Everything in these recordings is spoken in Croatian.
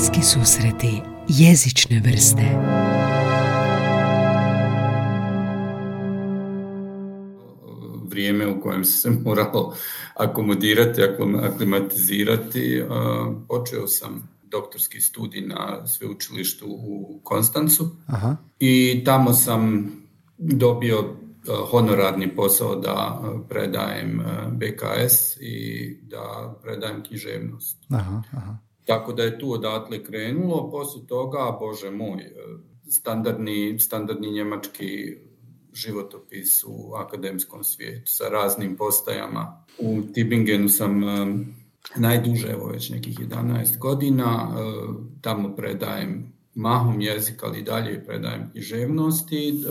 Bliski susreti jezične vrste Vrijeme u kojem se moralo akomodirati, aklimatizirati, počeo sam doktorski studij na sveučilištu u Konstancu Aha. i tamo sam dobio honorarni posao da predajem BKS i da predajem književnost. Aha, aha. Tako da je tu odatle krenulo, poslije toga, bože moj, standardni, standardni njemački životopis u akademskom svijetu sa raznim postajama. U Tibingenu sam najduže, evo već nekih 11 godina, tamo predajem mahom jezik, ali dalje predajem književnosti.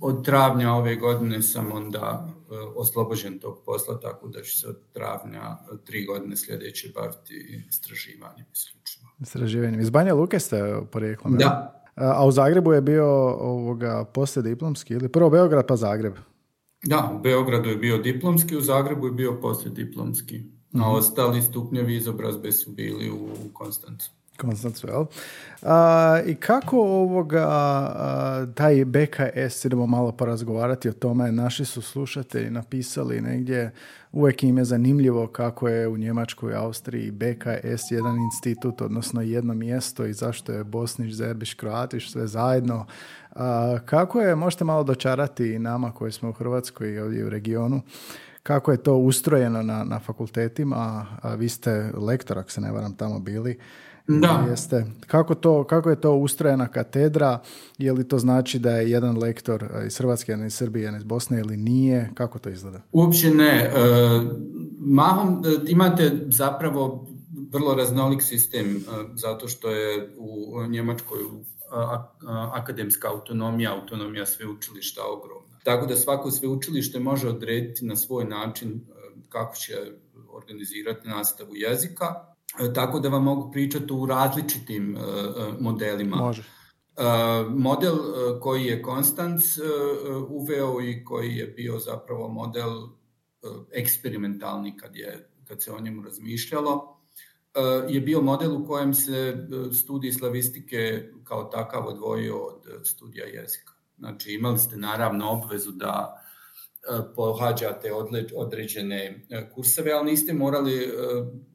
Od travnja ove godine sam onda e, oslobođen tog posla, tako da ću se od travnja tri godine sljedeće baviti istraživanjem isključivo. Istraživanjem. Iz Banja Luke ste porijeklom? Da. A u Zagrebu je bio ovoga diplomski ili prvo Beograd pa Zagreb? Da, u Beogradu je bio diplomski, u Zagrebu je bio poslije diplomski. A mhm. ostali stupnjevi izobrazbe su bili u Konstancu. Konstancu, jel? I kako ovoga, taj BKS, idemo malo porazgovarati o tome, naši su slušatelji napisali negdje, uvijek im je zanimljivo kako je u Njemačkoj i Austriji BKS jedan institut, odnosno jedno mjesto i zašto je Bosniš, Zerbiš, Kroatiš, sve zajedno. kako je, možete malo dočarati nama koji smo u Hrvatskoj i ovdje u regionu, kako je to ustrojeno na, na fakultetima, a vi ste lektor, ako se ne varam, tamo bili, da. Jeste. Kako, to, kako je to ustrojena katedra? Je li to znači da je jedan lektor iz Hrvatske, jedan iz Srbije, jedan iz Bosne ili nije? Kako to izgleda? Uopće ne. E, mahom e, imate zapravo vrlo raznolik sistem zato što je u Njemačkoj akademska autonomija, autonomija sveučilišta ogromna. Tako da svako sveučilište može odrediti na svoj način kako će organizirati nastavu jezika tako da vam mogu pričati u različitim e, e, modelima. Može. Model koji je Konstanc uveo i koji je bio zapravo model eksperimentalni kad, je, kad se o njemu razmišljalo, je bio model u kojem se studij slavistike kao takav odvojio od studija jezika. Znači imali ste naravno obvezu da E, pohađate određene e, kurseve, ali niste morali e,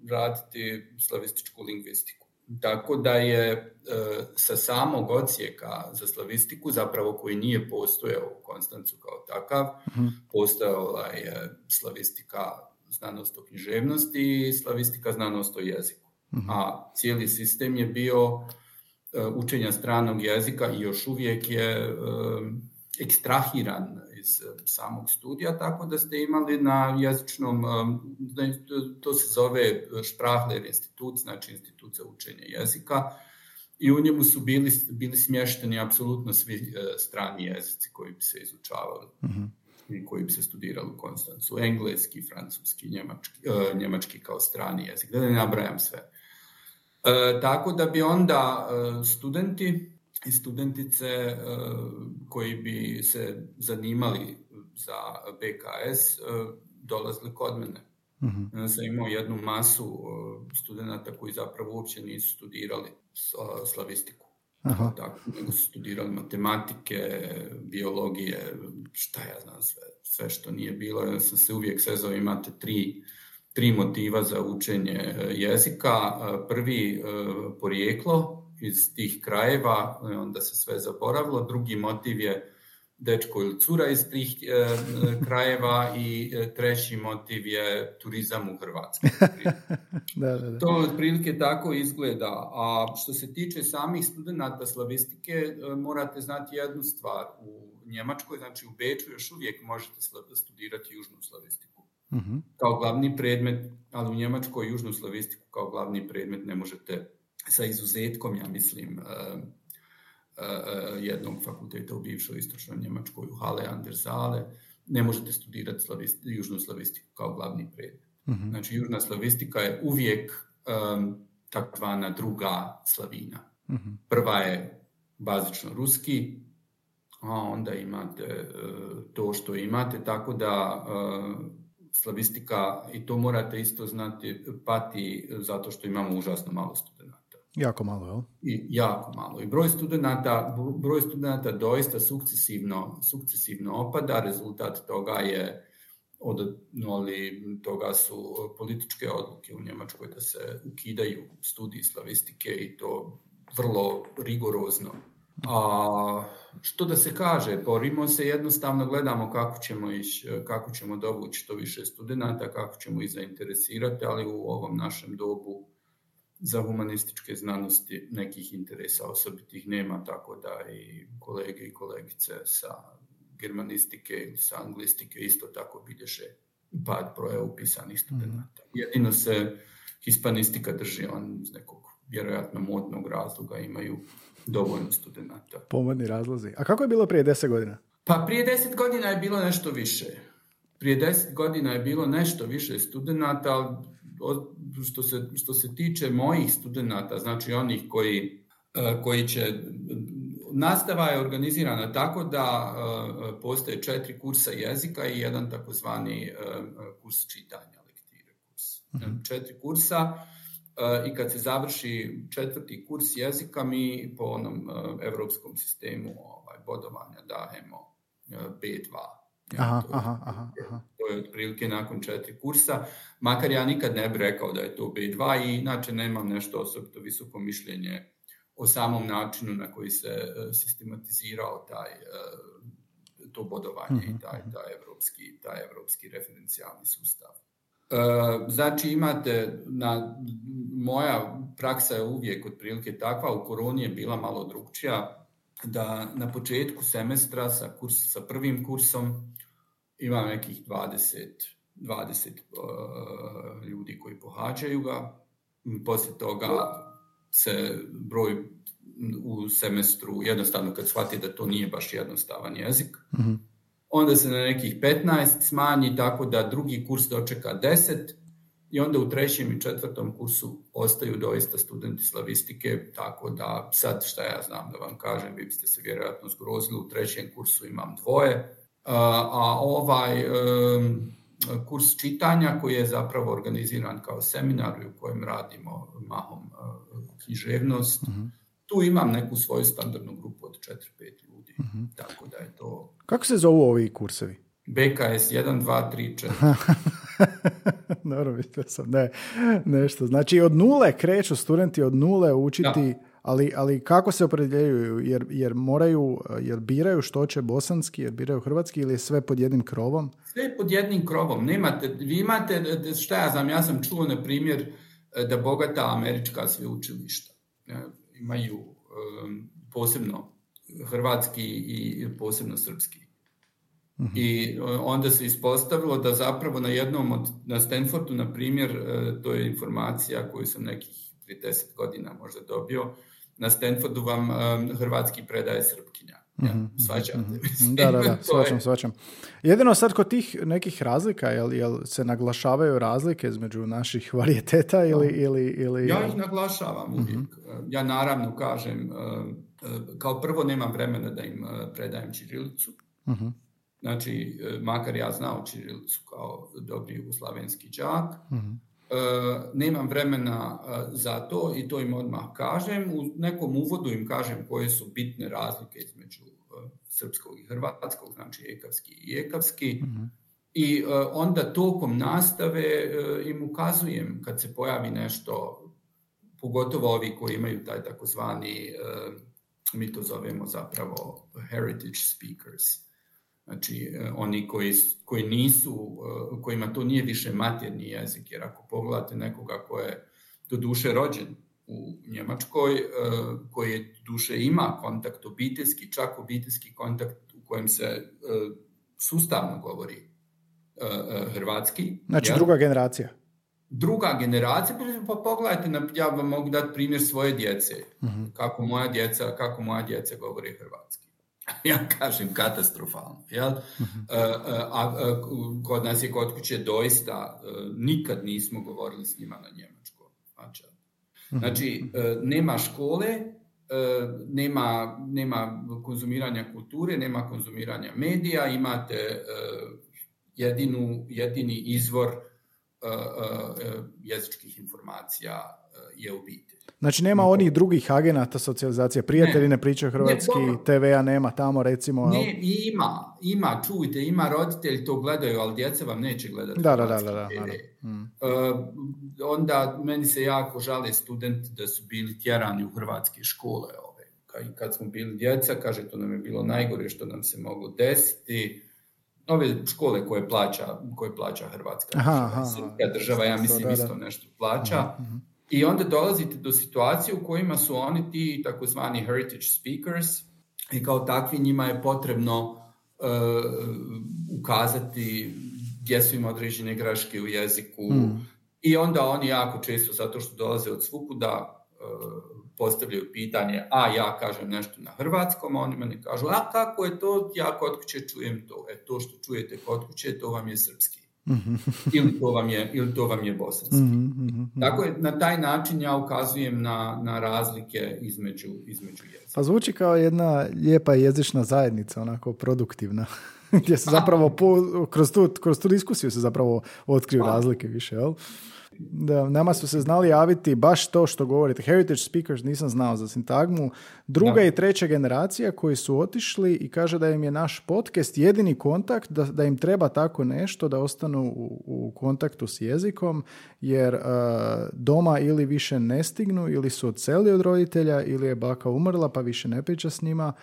raditi slavističku lingvistiku. Tako da je sa samog ocijeka za slavistiku, zapravo koji nije postojao u Konstancu kao takav, uh-huh. postojala je slavistika znanost o književnosti i slavistika znanost o jeziku. Mhm. A cijeli sistem je bio učenja stranog jezika i još uvijek je ekstrahiran iz eh, samog studija, tako da ste imali na jezičnom, eh, to se zove Sprachler institut, znači institut za učenje jezika, i u njemu su bili, bili smješteni apsolutno svi eh, strani jezici koji bi se izučavali. uh i koji bi se studirali u Konstancu. Engleski, francuski, njemački, njemački kao strani jezik. Da ne nabrajam sve. tako da bi onda studenti i studentice e, koji bi se zanimali za BKS e, dolazili kod mene. Uh-huh. Ja sam imao jednu masu e, studenta koji zapravo uopće nisu studirali slavistiku. Aha. Tako, nego su studirali matematike, biologije, šta ja znam, sve, sve što nije bilo. Ja sam se uvijek sezao, imate tri, tri motiva za učenje jezika. Prvi porijeklo, iz tih krajeva, onda se sve zaboravilo. Drugi motiv je dečko ili cura iz tih e, krajeva i e, treći motiv je turizam u Hrvatskoj. da, da, da. To otprilike tako izgleda. A što se tiče samih studenta slavistike, e, morate znati jednu stvar. U Njemačkoj, znači u Beču, još uvijek možete studirati južnu slavistiku. Uh-huh. Kao glavni predmet, ali u Njemačkoj južnu slavistiku kao glavni predmet ne možete sa izuzetkom, ja mislim, uh, uh, jednog fakulteta u bivšoj istočnoj Njemačkoj, u Halle an der Saale, ne možete studirati slavist, južnu slavistiku kao glavni predmet. Uh-huh. Znači, južna slavistika je uvijek um, takvana druga slavina. Uh-huh. Prva je bazično ruski, a onda imate uh, to što imate, tako da uh, slavistika, i to morate isto znati, pati zato što imamo užasno malo studenta. Jako malo, jel? I jako malo. I broj studenta, broj studenta doista sukcesivno, sukcesivno opada. Rezultat toga je od noli toga su političke odluke u Njemačkoj da se ukidaju studiji slavistike i to vrlo rigorozno. A što da se kaže, borimo se jednostavno, gledamo kako ćemo, iš, kako ćemo dovući što više studenta, kako ćemo ih zainteresirati, ali u ovom našem dobu za humanističke znanosti nekih interesa osobitih nema, tako da i kolege i kolegice sa germanistike ili sa anglistike isto tako bilježe pad broja upisanih studenta. Mm. Jedino se hispanistika drži, on iz nekog vjerojatno modnog razloga imaju dovoljno studenta. Pomodni razlozi. A kako je bilo prije deset godina? Pa prije deset godina je bilo nešto više. Prije deset godina je bilo nešto više studenta, što se, što se tiče mojih studenta, znači onih koji, e, koji će Nastava je organizirana tako da e, postoje četiri kursa jezika i jedan takozvani e, kurs čitanja lektire. Kurs. Mhm. Četiri kursa i kad se završi četvrti kurs jezika mi po onom europskom sistemu ovaj, bodovanja dajemo B2 Aha, to, aha, aha, aha. to je otprilike nakon četiri kursa, makar ja nikad ne bih rekao da je to B2 i inače nemam nešto osobito visoko mišljenje o samom načinu na koji se e, sistematizirao taj e, to bodovanje i mhm, taj, mhm. taj, evropski, taj evropski referencijalni sustav. E, znači imate, na, moja praksa je uvijek otprilike takva, u koroni je bila malo drugčija, da na početku semestra sa, kurs, sa prvim kursom ima nekih 20, 20 uh, ljudi koji pohađaju ga. Poslije toga se broj u semestru, jednostavno kad shvati da to nije baš jednostavan jezik, mm-hmm. onda se na nekih 15 smanji tako da drugi kurs dočeka 10 i onda u trećem i četvrtom kursu ostaju doista studenti slavistike, tako da sad šta ja znam da vam kažem, vi biste se vjerojatno zgrozili, u trećem kursu imam dvoje, a ovaj kurs čitanja koji je zapravo organiziran kao seminar u kojem radimo mahom književnost, uh-huh. tu imam neku svoju standardnu grupu od 4-5 ljudi. Uh-huh. Tako da je to... Kako se zovu ovi kursevi? BKS 1, 2, 3, 4. Dobro, mislio sam, ne, nešto. Znači, od nule kreću studenti od nule učiti... Da ali, ali kako se opredjeljuju? Jer, jer moraju, jer biraju što će bosanski, jer biraju hrvatski ili je sve pod jednim krovom? Sve pod jednim krovom. Nemate, vi imate, šta ja znam, ja sam čuo na primjer da bogata američka sveučilišta imaju um, posebno hrvatski i posebno srpski. Uh I onda se ispostavilo da zapravo na jednom od, na Stanfordu, na primjer, e, to je informacija koju sam nekih 30 godina možda dobio, na Stanfordu vam um, hrvatski predaje srpkinja. Ja, mhm, mhm. Mm-hmm. Da, da, da, svačam, svačam. Jedino sad kod tih nekih razlika, jel, jel se naglašavaju razlike između naših varijeteta ili... ili, ili... Ja ih naglašavam uvijek. Mm-hmm. Ja naravno kažem, kao prvo nemam vremena da im predajem čirilicu. Mm-hmm. Znači, makar ja znao čirilicu kao dobri jugoslavenski džak, mm-hmm. E, nemam vremena e, za to i to im odmah kažem. U nekom uvodu im kažem koje su bitne razlike između e, srpskog i hrvatskog, znači ekavski i ekavski. Mm-hmm. I onda tokom nastave im ukazujem kad se pojavi nešto, pogotovo ovi koji imaju taj takozvani, mi to zovemo zapravo heritage speakers, Znači, e, oni koji, koji nisu, e, kojima to nije više matjerni jezik, jer ako pogledate nekoga ko je do duše rođen u Njemačkoj, e, koji je duše ima kontakt obiteljski, čak obiteljski kontakt u kojem se sustavno govori hrvatski. Znači, jel? druga generacija. Druga generacija, pa pogledajte, ja vam mogu dati primjer svoje djece, uh-huh. kako moja djeca, kako moja djeca govori hrvatski. ja kažem katastrofalno. Jel? Uh-huh. A, a, a, kod nas je kod kuće doista nikad nismo govorili s njima na njemačkom. Uh-huh. Znači, nema škole, nema, nema konzumiranja kulture, nema konzumiranja medija, imate jedinu, jedini izvor jezičkih informacija je u biti. Znači nema onih drugih agenata socijalizacije, prijatelji ne, pričaju hrvatski, TV-a nema tamo recimo. Ne, ima, ima, čujte, ima roditelji to gledaju, ali djeca vam neće gledati da, da, da, da, mm. uh, onda meni se jako žale studenti da su bili tjerani u hrvatske škole ove. Kad smo bili djeca, kaže, to nam je bilo najgore što nam se moglo desiti. Ove škole koje plaća, koje plaća Hrvatska aha, država, država, ja mislim, isto nešto plaća. Mhm. I onda dolazite do situacije u kojima su oni ti takozvani heritage speakers i kao takvi njima je potrebno uh, ukazati gdje su im određene greške u jeziku mm. i onda oni jako često, zato što dolaze od svukuda, uh, postavljaju pitanje, a ja kažem nešto na hrvatskom, a oni meni kažu, a kako je to, ja kod kuće čujem to, e to što čujete kod kuće, to vam je srpski. ili, to vam je, ili to vam je bosanski. Tako je, na taj način ja ukazujem na, na razlike između, između jezika. Pa zvuči kao jedna lijepa jezična zajednica, onako produktivna, gdje se zapravo kroz, tu, kroz tu diskusiju se zapravo otkriju razlike više, jel? Da, nama su se znali javiti baš to što govorite. Heritage speakers nisam znao za sintagmu. Druga i treća generacija koji su otišli i kaže da im je naš podcast jedini kontakt, da, da im treba tako nešto da ostanu u, u kontaktu s jezikom, jer uh, doma ili više ne stignu, ili su odseli od roditelja, ili je baka umrla pa više ne priča s njima.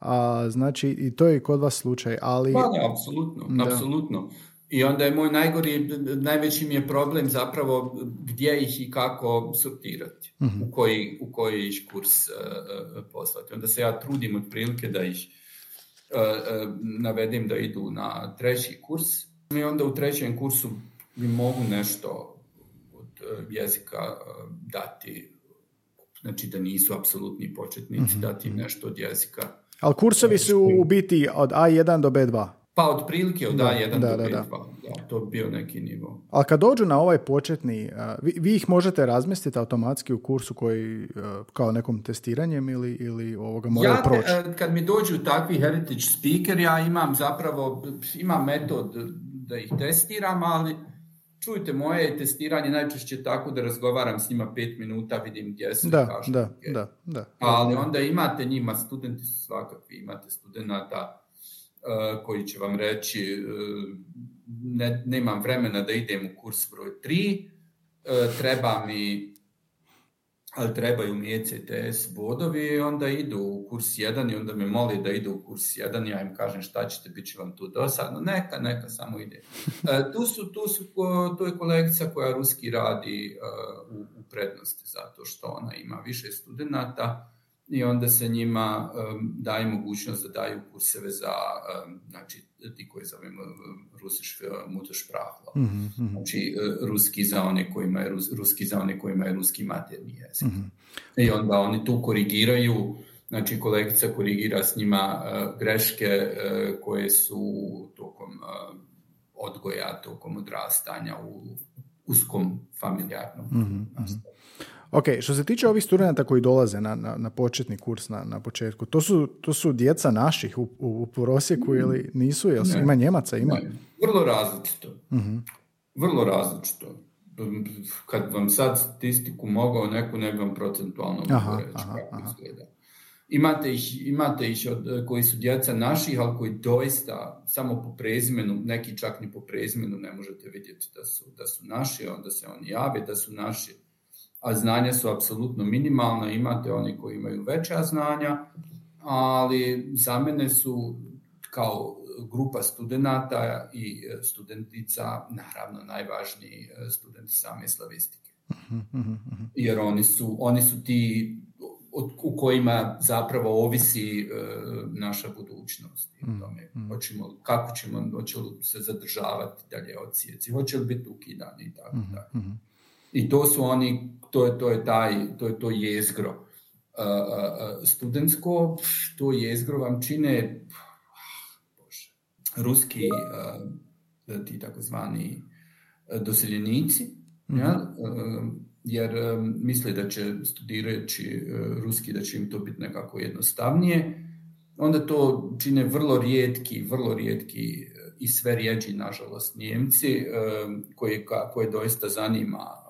A, znači, i to je kod vas slučaj, ali... Pa, apsolutno, apsolutno. I onda je moj najgori, najveći mi je problem zapravo gdje ih i kako sortirati, uh u, koji, u koji ih kurs uh, poslati. Onda se ja trudim otprilike da ih uh, navedim da idu na treći kurs i onda u trećem kursu mi mogu nešto od jezika dati, znači da nisu apsolutni početnici, uh dati nešto od jezika. Ali kursovi su u biti od A1 do B2? Pa otprilike od A1 da, do da, da. to bi bio neki nivo. Ali kad dođu na ovaj početni, vi, vi ih možete razmestiti automatski u kursu koji kao nekom testiranjem ili, ili ovoga moraju ja, proći? Ja, kad mi dođu takvi heritage speaker, ja imam zapravo, imam metod da ih testiram, ali čujte, moje testiranje najčešće tako da razgovaram s njima pet minuta, vidim gdje se da, kažu. Da, da, da. Ali onda imate njima, studenti su svakakvi, imate studenta E, koji će vam reći e, ne, nemam vremena da idem u kurs broj 3, e, treba mi ali trebaju mi ECTS bodovi i onda idu u kurs 1 i onda me moli da idu u kurs 1 ja im kažem šta ćete, bit će vam tu dosadno, neka, neka, samo ide. tu, su, tu, su, tu je kolegica koja ruski radi u, u prednosti zato što ona ima više studenata i onda se njima um, daje mogućnost da daju kurseve za, um, znači, ti koji zovemo rusiš muttersprachler. Mm-hmm. Znači, uh, ruski za one kojima je, ruski za one kojima je ruski materni jezik. Mm-hmm. I onda oni tu korigiraju, znači kolegica korigira s njima uh, greške uh, koje su tokom uh, odgoja, tokom odrastanja u uskom familijarnom mm-hmm. Ok, što se tiče ovih studenta koji dolaze na, na, na početni kurs na, na početku, to su, to su djeca naših u, u, prosjeku ili nisu? Jel ima Njemaca? Ima? Vrlo različito. uh Vrlo različito. Kad vam sad statistiku mogao neku, ne bi vam procentualno aha, reći aha, kako aha. izgleda. Imate ih, imate ih od, koji su djeca naših, ali koji doista samo po prezimenu, neki čak ni po prezimenu ne možete vidjeti da su, da su naši, onda se oni jave da su naši a znanja su apsolutno minimalna, imate oni koji imaju veća znanja, ali za mene su kao grupa studenata i studentica naravno najvažniji studenti same slavistike. Jer oni su, oni su ti u kojima zapravo ovisi naša budućnost. Tome, hoćemo, kako ćemo, hoće li se zadržavati dalje odsjeci, hoće li biti ukidani i tako dalje. I to su oni, to je, to je, taj, to je to jezgro. Uh, uh, studentsko, to jezgro vam čine bože, ruski uh, ti takozvani doseljenici, mm-hmm. ja? jer misle da će studirajući ruski da će im to biti nekako jednostavnije, onda to čine vrlo rijetki, vrlo rijetki i sve rijeđi, nažalost, Njemci, koji, koje doista zanima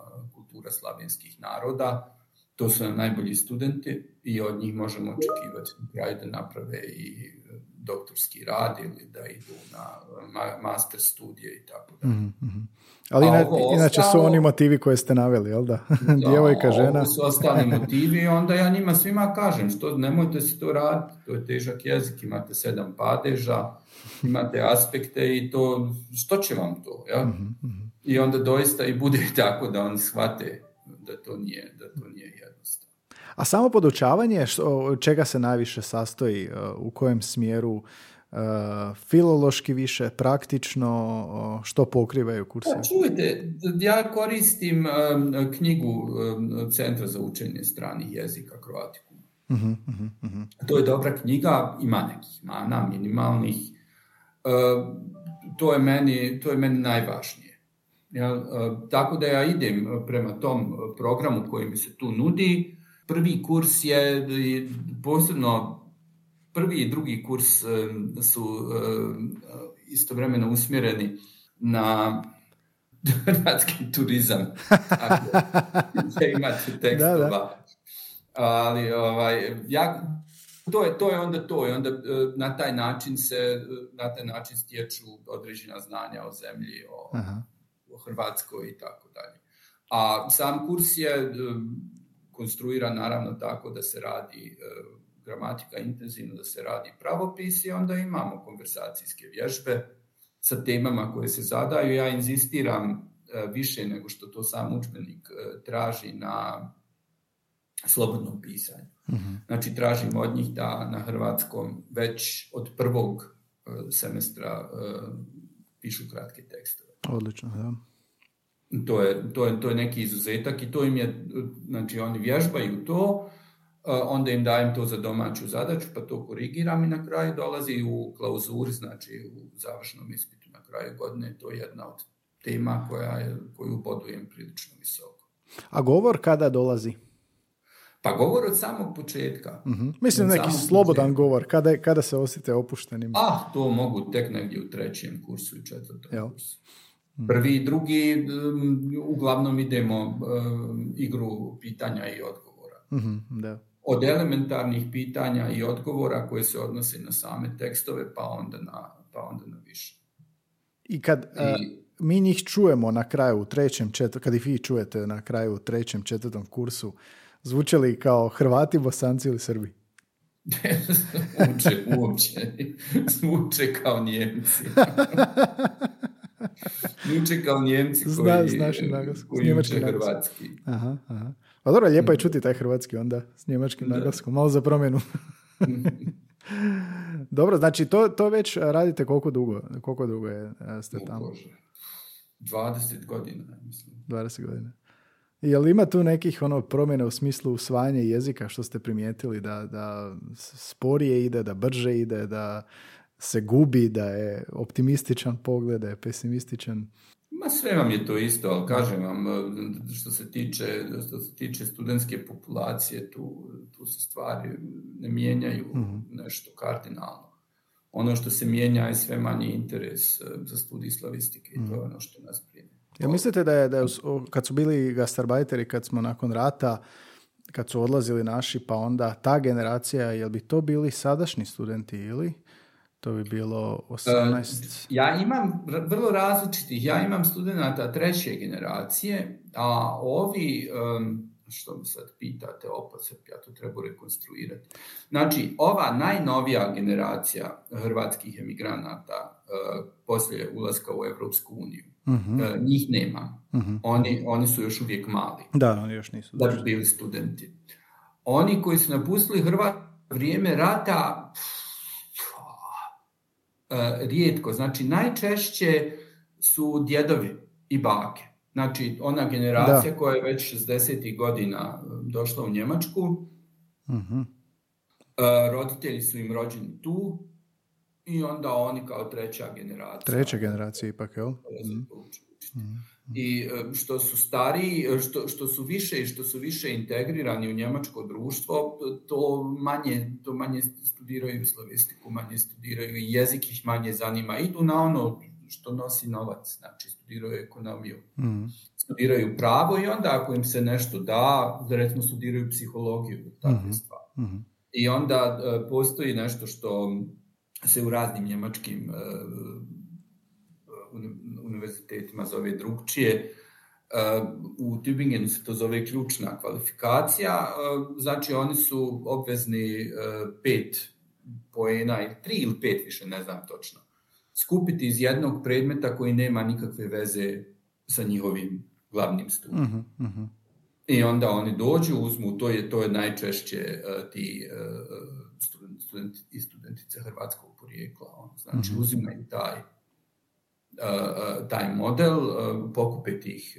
kultura slavenskih naroda. To su nam najbolji studenti i od njih možemo očekivati na kraju da naprave i doktorski rad ili da idu na master studije i tako da. Mm-hmm. Ali inače su oni motivi koje ste naveli, jel da? Djevojka, žena. su ostali motivi i onda ja njima svima kažem što nemojte si to raditi, to je težak jezik, imate sedam padeža, imate aspekte i to, što će vam to, ja? Mm-hmm. I onda doista i bude tako da oni shvate da to nije, da to nije jednostavno. A samo podučavanje, što, čega se najviše sastoji, uh, u kojem smjeru uh, filološki više, praktično, što pokrivaju kurse? Pa, čujte, ja koristim um, knjigu Centra za učenje stranih jezika Kroatiku. Uh-huh, uh-huh, To je dobra knjiga, ima nekih mana, minimalnih. To, je meni, to je meni najvažnije. Ja, uh, tako da ja idem prema tom programu koji mi se tu nudi, prvi kurs je posebno prvi i drugi kurs su istovremeno usmjereni na hrvatski turizam. Imate tekstova. Da, da. Ali ovaj, ja, to je, to je onda to i onda na taj način se na taj način stječu određena znanja o zemlji, o, o Hrvatskoj i tako dalje. A sam kurs je konstruira naravno tako da se radi e, gramatika intenzivno, da se radi pravopis i onda imamo konversacijske vježbe sa temama koje se zadaju. Ja inzistiram e, više nego što to sam učbenik e, traži na slobodnom pisanju. uh Znači tražim od njih da na hrvatskom već od prvog semestra pišu kratke tekstove. Odlično, da. To je, to, je, to je neki izuzetak i to im je, znači oni vježbaju to, onda im dajem to za domaću zadaću, pa to korigiram i na kraju dolazi u klauzuri, znači u završnom ispitu na kraju godine, to je jedna od tema koja je, koju bodujem prilično visoko. A govor kada dolazi? Pa govor od samog početka. uh Mislim neki slobodan govor, kada, kada se osjete opuštenim. Ah, to mogu tek negdje u trećem kursu i četvrtom kursu. Prvi i drugi, uglavnom idemo igru pitanja i odgovora. Mhm, da. Od elementarnih pitanja i odgovora koje se odnose na same tekstove, pa onda na, pa onda na više. I kad I, mi njih čujemo na kraju u trećem, četvrtom, kad ih vi čujete na kraju u trećem, četvrtom kursu, zvuče li kao Hrvati, Bosanci ili Srbi? zvuče uopće. Zvuče kao Njemci. Uče kao njemci koji, Zna, znaš koji njemački hrvatski. Aha, aha. Pa dobro, lijepo je čuti taj hrvatski onda s njemačkim naglaskom. Malo za promjenu. dobro, znači to, to već radite koliko dugo? Koliko dugo je, ste tamo? Bože. 20 godina, mislim. 20 godina. Je li ima tu nekih ono promjena u smislu usvajanja jezika što ste primijetili da, da sporije ide, da brže ide, da se gubi, da je optimističan pogled, da je pesimističan? Ma sve vam je to isto, ali kažem vam, što se tiče, što se tiče studentske populacije, tu, tu se stvari ne mijenjaju uh nešto kardinalno. Ono što se mijenja je sve manji interes e, za studij slavistike i to je ono što nas brine. Ja mislite da je, da je kad su bili gastarbajteri, kad smo nakon rata, kad su odlazili naši, pa onda ta generacija, jel bi to bili sadašnji studenti ili? To bi bilo 18... Ja imam vrlo različitih, ja imam studenta treće generacije, a ovi, što mi sad pitate, opet ja to treba rekonstruirati. Znači, ova najnovija generacija hrvatskih emigranata poslije ulaska u Europsku uniju, mhm. njih nema. Mhm. Oni, oni su još uvijek mali. Da, oni još nisu. Da bi bili studenti. Oni koji su napustili Hrvat vrijeme rata, E, rijetko. Znači, najčešće su djedovi i bake. Znači, ona generacija koja je već 60. godina e, došla u Njemačku, uh roditelji su im rođeni tu i onda oni kao treća generacija. Treća generacija ipak, jel? Mhm. I e, što su stariji, e, što, što su više i što su više integrirani u njemačko društvo, to manje, to manje studiraju slavistiku, manje studiraju i jezik ih manje zanima. Idu na ono što nosi novac, znači studiraju ekonomiju, mm. studiraju pravo i onda ako im se nešto da, recimo studiraju psihologiju, takve mm stvari. Mm I onda uh, postoji nešto što se u raznim njemačkim uh, univerzitetima zove drugčije. U Tübingenu se to zove ključna kvalifikacija, znači oni su obvezni pet poena, tri ili pet više, ne znam točno, skupiti iz jednog predmeta koji nema nikakve veze sa njihovim glavnim studijom. Uh -huh, uh -huh. I onda oni dođu, uzmu, to je, to je najčešće uh, ti uh, studenti i studentice hrvatskog porijekla. On, znači, uh -huh. uzimaju taj taj model, pokupiti ih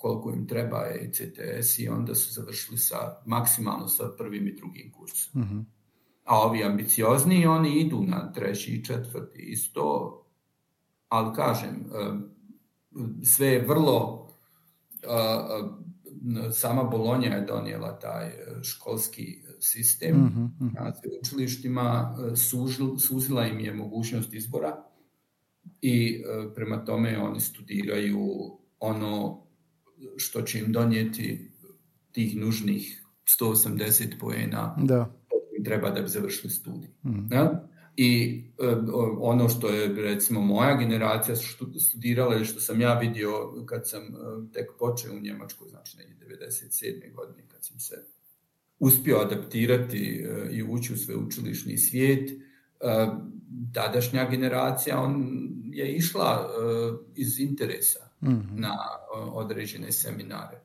koliko im treba ECTS i onda su završili sa maksimalno sa prvim i drugim kursom. -hmm. A ovi ambiciozni, oni idu na treći i četvrti isto, ali kažem, sve je vrlo sama Bolonja je donijela taj školski sistem mm -hmm. na sveučilištima, suzila im je mogućnost izbora i e, prema tome oni studiraju ono što će im donijeti tih nužnih 180 poena da. im treba da bi završili studij. Mm. Ja? I e, ono što je recimo moja generacija studirala ili što sam ja vidio kad sam e, tek počeo u Njemačkoj, znači negdje 97. godine kad sam se uspio adaptirati i ući u sveučilišni svijet, tadašnja generacija on je išla uh, iz interesa mm -hmm. na uh, određene seminare,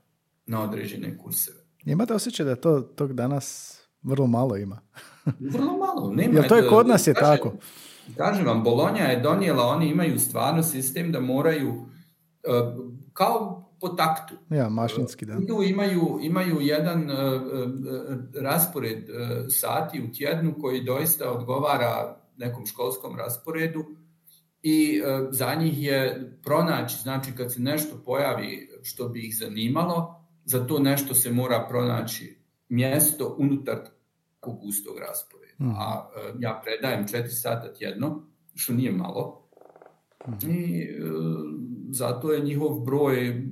na određene kurseve. Imate osjećaj da to tog danas vrlo malo ima? vrlo malo. Nema, Jer to je kod nas je kažem, tako. Kažem vam, Bolonja je donijela, oni imaju stvarno sistem da moraju uh, kao po taktu. Ja, mašinski, da. Idu, imaju, imaju jedan uh, raspored uh, sati u tjednu koji doista odgovara nekom školskom rasporedu i e, za njih je pronaći, znači kad se nešto pojavi što bi ih zanimalo, za to nešto se mora pronaći mjesto unutar takvog gustog rasporeda. Mm. A e, ja predajem četiri sata tjedno, što nije malo, mm. i e, zato je njihov broj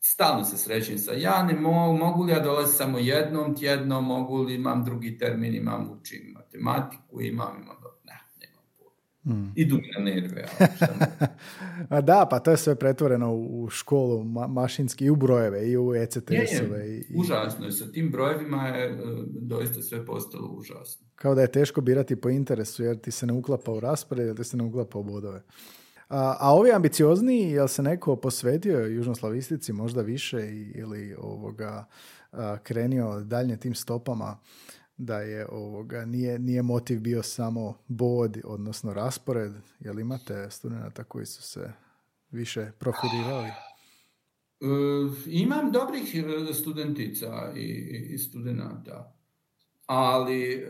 stalno se srećem sa ja ne mogu, mogu li ja dolaziti samo jednom tjedno, mogu li imam drugi termin, imam učim matematiku, imam, imam Mm. Idu mi na nerve. A da, pa to je sve pretvoreno u školu ma mašinski i u brojeve i u ECTS-ove. I, Užasno je. Sa tim brojevima je uh, doista sve postalo užasno. Kao da je teško birati po interesu jer ti se ne uklapa u raspored ili ti se ne uklapa u bodove. A, a ovi ambiciozniji, jel se neko posvetio južnoslavistici možda više ili ovoga a, krenio dalje tim stopama? Da je ovoga, nije, nije motiv bio samo bod, odnosno raspored. Jel imate studenta koji su se više profilirali? E, imam dobrih e, studentica i, i studenta, ali e,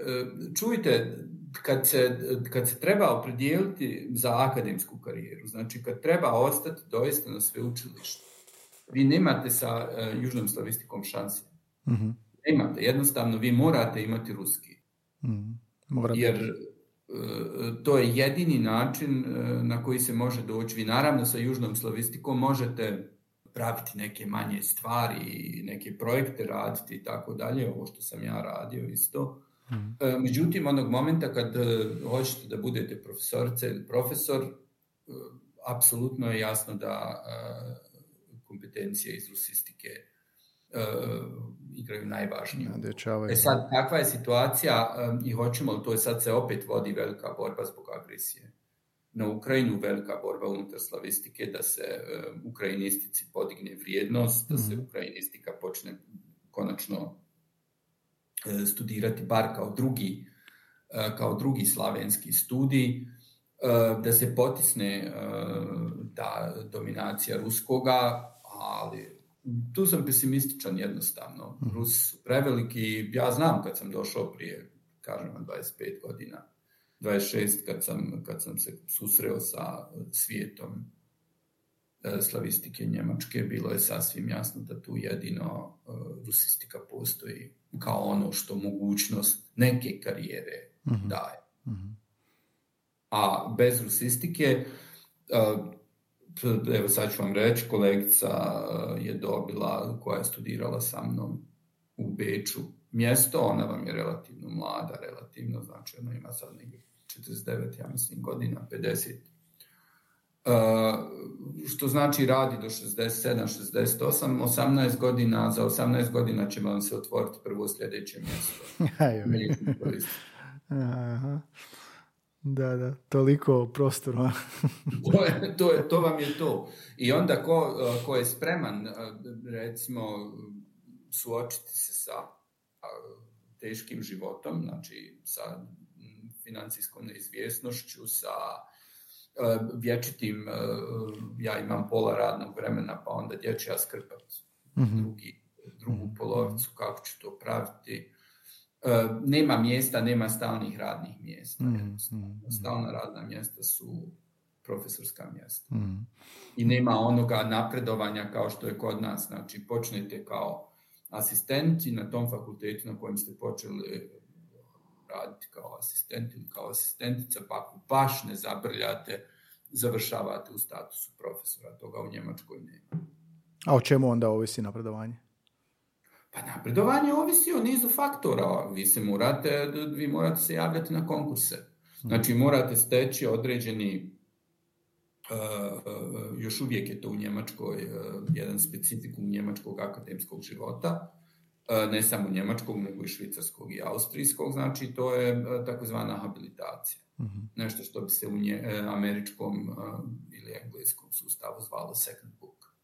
čujte, kad se, kad se treba opredijeliti za akademsku karijeru, znači kad treba ostati doista na sveučilištu, vi nemate sa južnom slavistikom šanse. -hmm Nemate, jednostavno vi morate imati ruski. Mm, morate. Jer e, to je jedini način e, na koji se može doći. Vi naravno sa južnom slavistikom možete praviti neke manje stvari, neke projekte raditi i tako dalje, ovo što sam ja radio isto. Mm. Međutim, onog momenta kad hoćete da budete profesorica ili profesor, apsolutno je jasno da kompetencije iz rusistike igraju najvažniju. E sad, kakva je situacija um, i hoćemo li to, sad se opet vodi velika borba zbog agresije. Na Ukrajinu velika borba unutar slavistike da se um, ukrajinistici podigne vrijednost, da se mhm. ukrajinistika počne konačno uh, studirati bar kao drugi, uh, kao drugi slavenski studij, da se potisne ta dominacija ruskoga, ali tu sam pesimističan jednostavno. Mhm. Rusi su preveliki. Ja znam kad sam došao prije, kažem, 25 godina, 26 kad sam, kad sam se susreo sa svijetom slavistike Njemačke, bilo je sasvim jasno da tu jedino rusistika postoji kao ono što mogućnost neke karijere mhm. daje. Mhm. A bez rusistike, evo sad ću vam reći, kolegica je dobila, koja je studirala sa mnom u Beču mjesto, ona vam je relativno mlada, relativno, znači ona ima sad negdje 49, ja mislim, godina, 50. Uh, što znači radi do 67, 68, 18 godina, za 18 godina će vam se otvoriti prvo sljedeće mjesto. Aha. Da, da, toliko prostora. to, je, to, je, to vam je to. I onda ko, ko je spreman, recimo, suočiti se sa teškim životom, znači sa financijskom neizvjesnošću, sa vječitim, ja imam pola radnog vremena, pa onda dječja skrpat mm drugi, drugu mhm. polovicu, kako ću to praviti. Nema mjesta, nema stalnih radnih mjesta. mm Stalna radna mjesta su profesorska mjesta. I nema onoga napredovanja kao što je kod nas. Znači, počnete kao asistent i na tom fakultetu na kojem ste počeli raditi kao asistent ili kao asistentica, pa ako baš ne zabrljate, završavate u statusu profesora. Toga u Njemačkoj nema. A o čemu onda ovisi napredovanje? Pa napredovanje ovisi o nizu faktora. Vi se morate, vi morate se javljati na konkurse. Znači morate steći određeni Uh, uh, još uvijek je to u Njemačkoj uh, jedan specifikum njemačkog akademskog života, ne samo njemačkog, nego i švicarskog i austrijskog, znači to je takozvana habilitacija. Mhm. Nešto što bi se u američkom ili engleskom sustavu zvalo second book.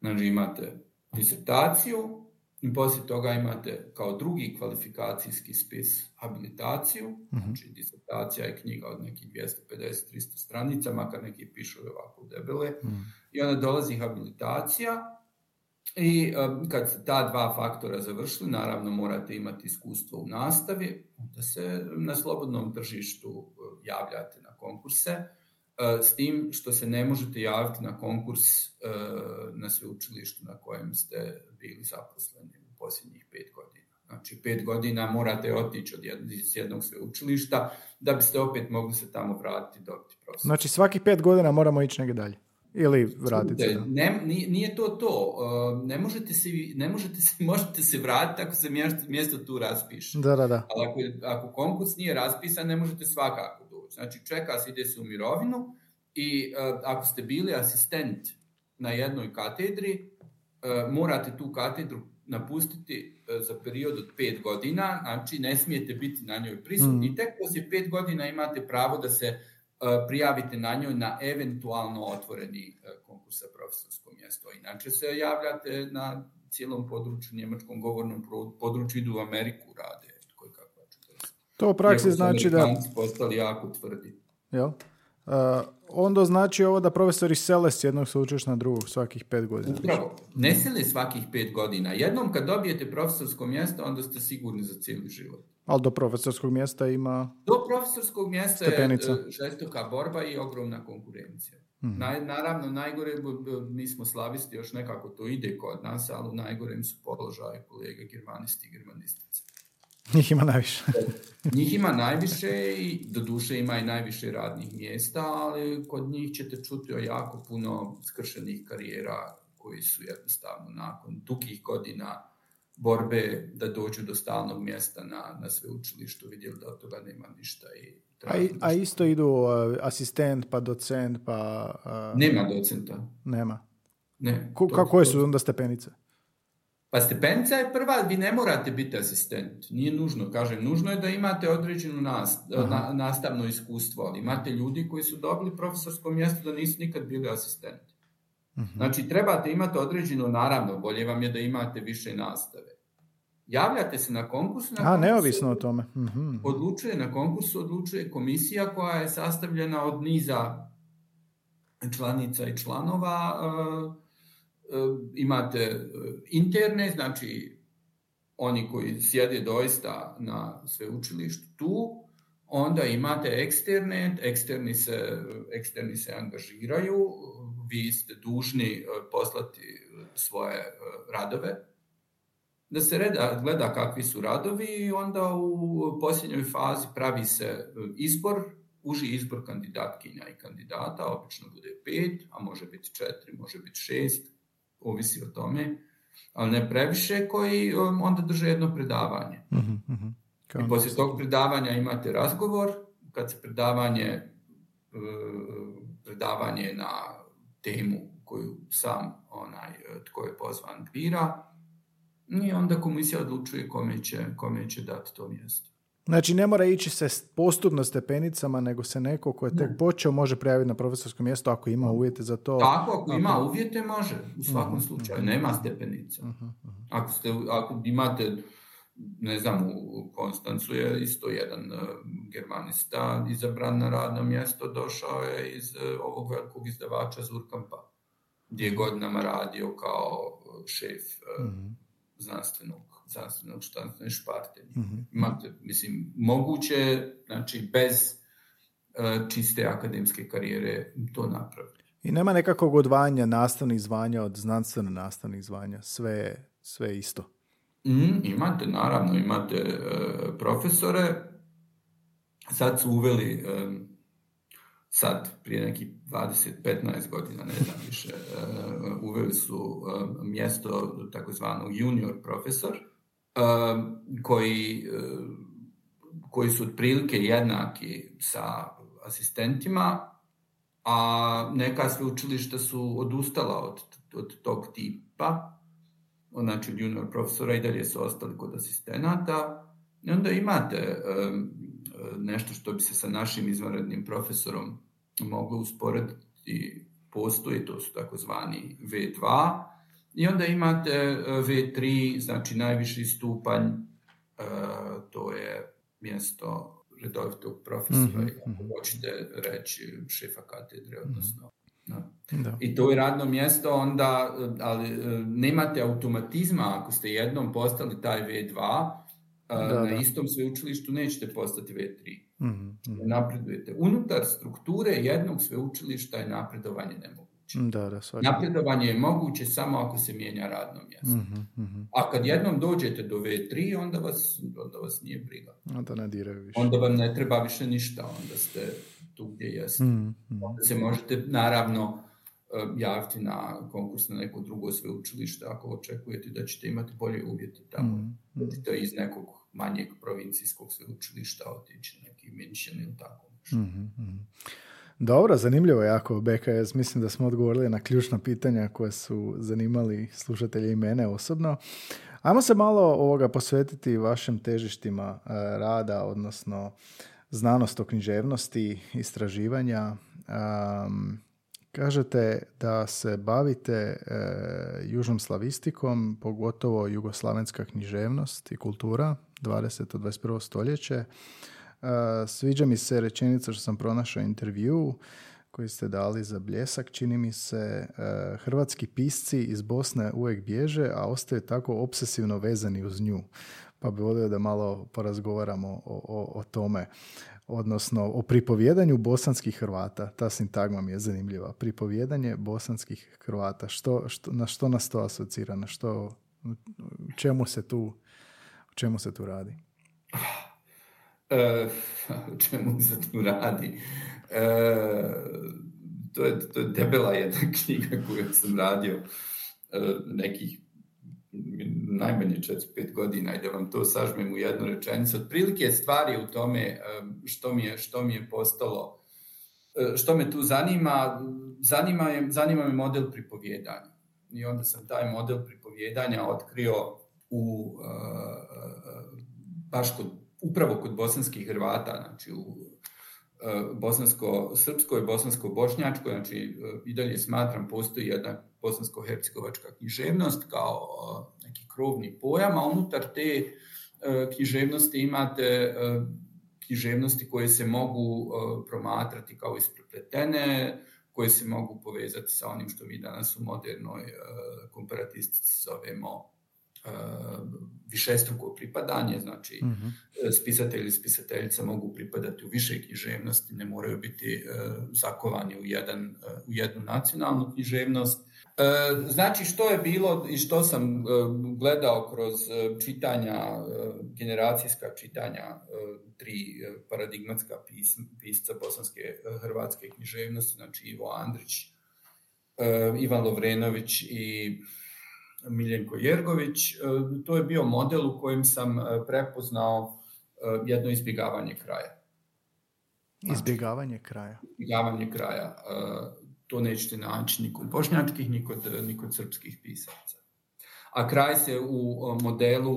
Znači imate disertaciju, i poslije toga imate kao drugi kvalifikacijski spis habilitaciju, uh znači disertacija je knjiga od nekih 250-300 stranica, makar neki pišu ovako debele, mhm. i onda dolazi habilitacija i um, kad se ta dva faktora završili, naravno morate imati iskustvo u nastavi, da se na slobodnom tržištu javljate na konkurse, s tim što se ne možete javiti na konkurs uh, na sveučilištu na kojem ste bili zaposleni u posljednjih pet godina. Znači, pet godina morate otići od jednog, iz jednog sveučilišta da biste opet mogli se tamo vratiti dobiti prostor. Znači, svaki pet godina moramo ići negdje dalje. Ili vratiti Ne, nije to to. Uh, ne možete se, ne možete se, možete se vratiti ako se mjesto, mjesto tu raspiše. Da, da, da. Ali ako, ako konkurs nije raspisan, ne možete svakako. Znači, čeka se, ide se u mirovinu i uh, ako ste bili asistent na jednoj katedri, uh, morate tu katedru napustiti za period od pet godina, znači ne smijete biti na njoj prisutni. Mm. Tek poslije pet godina imate pravo da se prijavite na njoj na eventualno otvoreni konkurs za profesorsko mjesto. Inače se javljate na cijelom području, njemačkom govornom području, idu u Ameriku, rade. To u praksi znači da... postali jako tvrdi. Jel? Uh, onda znači ovo da profesori sele s jednog sveučilišta na drugog svakih pet godina. Upravo. Ne sele svakih pet godina. Jednom kad dobijete profesorsko mjesto, onda ste sigurni za cijeli život. Ali do profesorskog mjesta ima... Do profesorskog mjesta stepenica. je žestoka borba i ogromna konkurencija. Hmm. naravno, najgore, mi smo slavisti, još nekako to ide kod nas, ali u najgorem su položaje kolege germanisti i germanistice. Njih ima najviše. njih ima najviše i do duše ima i najviše radnih mjesta, ali kod njih ćete čuti o jako puno skršenih karijera koji su jednostavno nakon dugih godina borbe da dođu do stalnog mjesta na, na sveučilištu, vidjeli da od toga nema ništa. I a, a isto idu uh, asistent, pa docent, pa... Uh, nema docenta. Nema. Ne. Ko, to, koje su onda stepenice? Pa stepenica je prva, vi ne morate biti asistent. Nije nužno, kažem, nužno je da imate određeno na, nastavno iskustvo, ali imate ljudi koji su dobili profesorsko mjesto da nisu nikad bili asistenti. Mhm. Znači, trebate imati određeno, naravno, bolje vam je da imate više nastave. Javljate se na konkurs. Na A, neovisno o tome. Mhm. Odlučuje na konkursu, odlučuje komisija koja je sastavljena od niza članica i članova. E, imate e, interne, znači oni koji sjede doista na sveučilištu tu, onda imate eksterne, eksterni se, eksterni se angažiraju, vi ste dužni poslati svoje radove, da se reda, gleda kakvi su radovi i onda u posljednjoj fazi pravi se izbor, uži izbor kandidatkinja i kandidata, obično bude pet, a može biti četiri, može biti šest, ovisi o tome, ali ne previše, koji um, onda drže jedno predavanje. Uh-huh, I poslije tog predavanja imate razgovor, kad se predavanje, uh, predavanje na temu koju sam onaj tko je pozvan bira, i onda komisija odlučuje kome će, kome će dati to mjesto. Znači ne mora ići se postupno stepenicama, nego se neko ko je tek počeo može prijaviti na profesorsko mjesto ako ima uvjete za to. Tako, ako ima uvjete može, u svakom uh slučaju, nema stepenica. uh Ako, ste, ako imate, ne znam, u Konstancu je isto jedan uh, germanista izabran na radno mjesto, došao je iz uh, ovog velikog izdavača Zurkampa, gdje je godinama radio kao šef uh, znanstvenog, znanstvenog znanstvene šparte. Mm-hmm. Imate, mislim, moguće, znači, bez uh, čiste akademske karijere to napraviti. I nema nekakvog odvajanja nastavnih zvanja od znanstveno nastavnih zvanja, sve, sve isto. Mm, imate, naravno, imate uh, profesore, sad su uveli um, sad, prije nekih 20-15 godina, ne znam više, uh, uveli su uh, mjesto takozvanog junior profesor, koji, koji su otprilike jednaki sa asistentima, a neka sveučilišta su odustala od, od tog tipa, znači junior profesora i dalje su ostali kod asistenata, i onda imate nešto što bi se sa našim izvanrednim profesorom moglo usporediti postoji, to su takozvani V2, i onda imate e, V3, znači najviši stupanj, e, to je mjesto redovitog profesora, mm-hmm. ako hoćete reći šefa katedre, mhm. odnosno Da. I to je radno mjesto, onda, ali e, nemate automatizma ako ste jednom postali taj V2, da, na istom sveučilištu nećete postati V3. Mm-hmm. Napredujete. Unutar strukture jednog sveučilišta je napredovanje nemoguće. Da, da, napredovanje je moguće samo ako se mijenja radno mjesto. Mm-hmm. A kad jednom dođete do V3, onda vas, onda vas nije briga. Onda ne diraju više. Onda vam ne treba više ništa, onda ste tu gdje jeste. Mm-hmm. Onda se možete, naravno, eh, javiti na konkurs na neko drugo sveučilište ako očekujete da ćete imati bolje uvjete tamo. Mm-hmm. iz nekog manjeg provincijskog sveučilišta otići neki München ili tako. Mm-hmm. Dobro, zanimljivo jako BKS. Mislim da smo odgovorili na ključna pitanja koje su zanimali slušatelje i mene osobno. Ajmo se malo ovoga posvetiti vašim težištima e, rada, odnosno znanost o književnosti, istraživanja. Um, kažete da se bavite e, južnom slavistikom, pogotovo jugoslavenska književnost i kultura. 20. 21. stoljeće. Sviđa mi se rečenica što sam pronašao intervju koji ste dali za bljesak. Čini mi se hrvatski pisci iz Bosne uvijek bježe, a ostaju tako obsesivno vezani uz nju. Pa bi volio da malo porazgovaramo o, o, o tome odnosno o pripovjedanju bosanskih Hrvata. Ta sintagma mi je zanimljiva. Pripovjedanje bosanskih Hrvata. Što, što, na što nas to asocira? Na što, čemu se tu čemu se tu radi? E, o čemu se tu radi? E, to, je, je debela jedna knjiga koju sam radio e, nekih najmanje 4-5 godina i da vam to sažmem u jednu rečenicu. Otprilike stvari u tome što mi je, što mi je postalo, što me tu zanima, zanima, je, zanima me model pripovjedanja. I onda sam taj model pripovjedanja otkrio u, baš kod, upravo kod bosanskih Hrvata, znači u uh, bosansko-srpskoj, bosansko-bošnjačkoj, znači uh, i dalje smatram postoji jedna bosansko-hercegovačka književnost kao neki krovni pojam, a unutar te književnosti imate književnosti koje se mogu promatrati kao isprepletene, koje se mogu povezati sa onim što mi danas u modernoj komparatistici zovemo višestruko pripadanje, znači mm spisatelj ili spisateljica mogu pripadati u više književnosti, ne moraju biti zakovani u, jedan, u jednu nacionalnu književnost. Znači što je bilo i što sam gledao kroz čitanja, generacijska čitanja tri paradigmatska pisca bosanske hrvatske književnosti, znači Ivo Andrić, Ivan Lovrenović i Miljenko Jergović. E, to je bio model u kojem sam e, prepoznao e, jedno izbjegavanje kraja. Znači, izbjegavanje kraja? Izbjegavanje kraja. To nećete naći ni kod bošnjačkih, ni kod, ni kod srpskih pisaca. A kraj se u modelu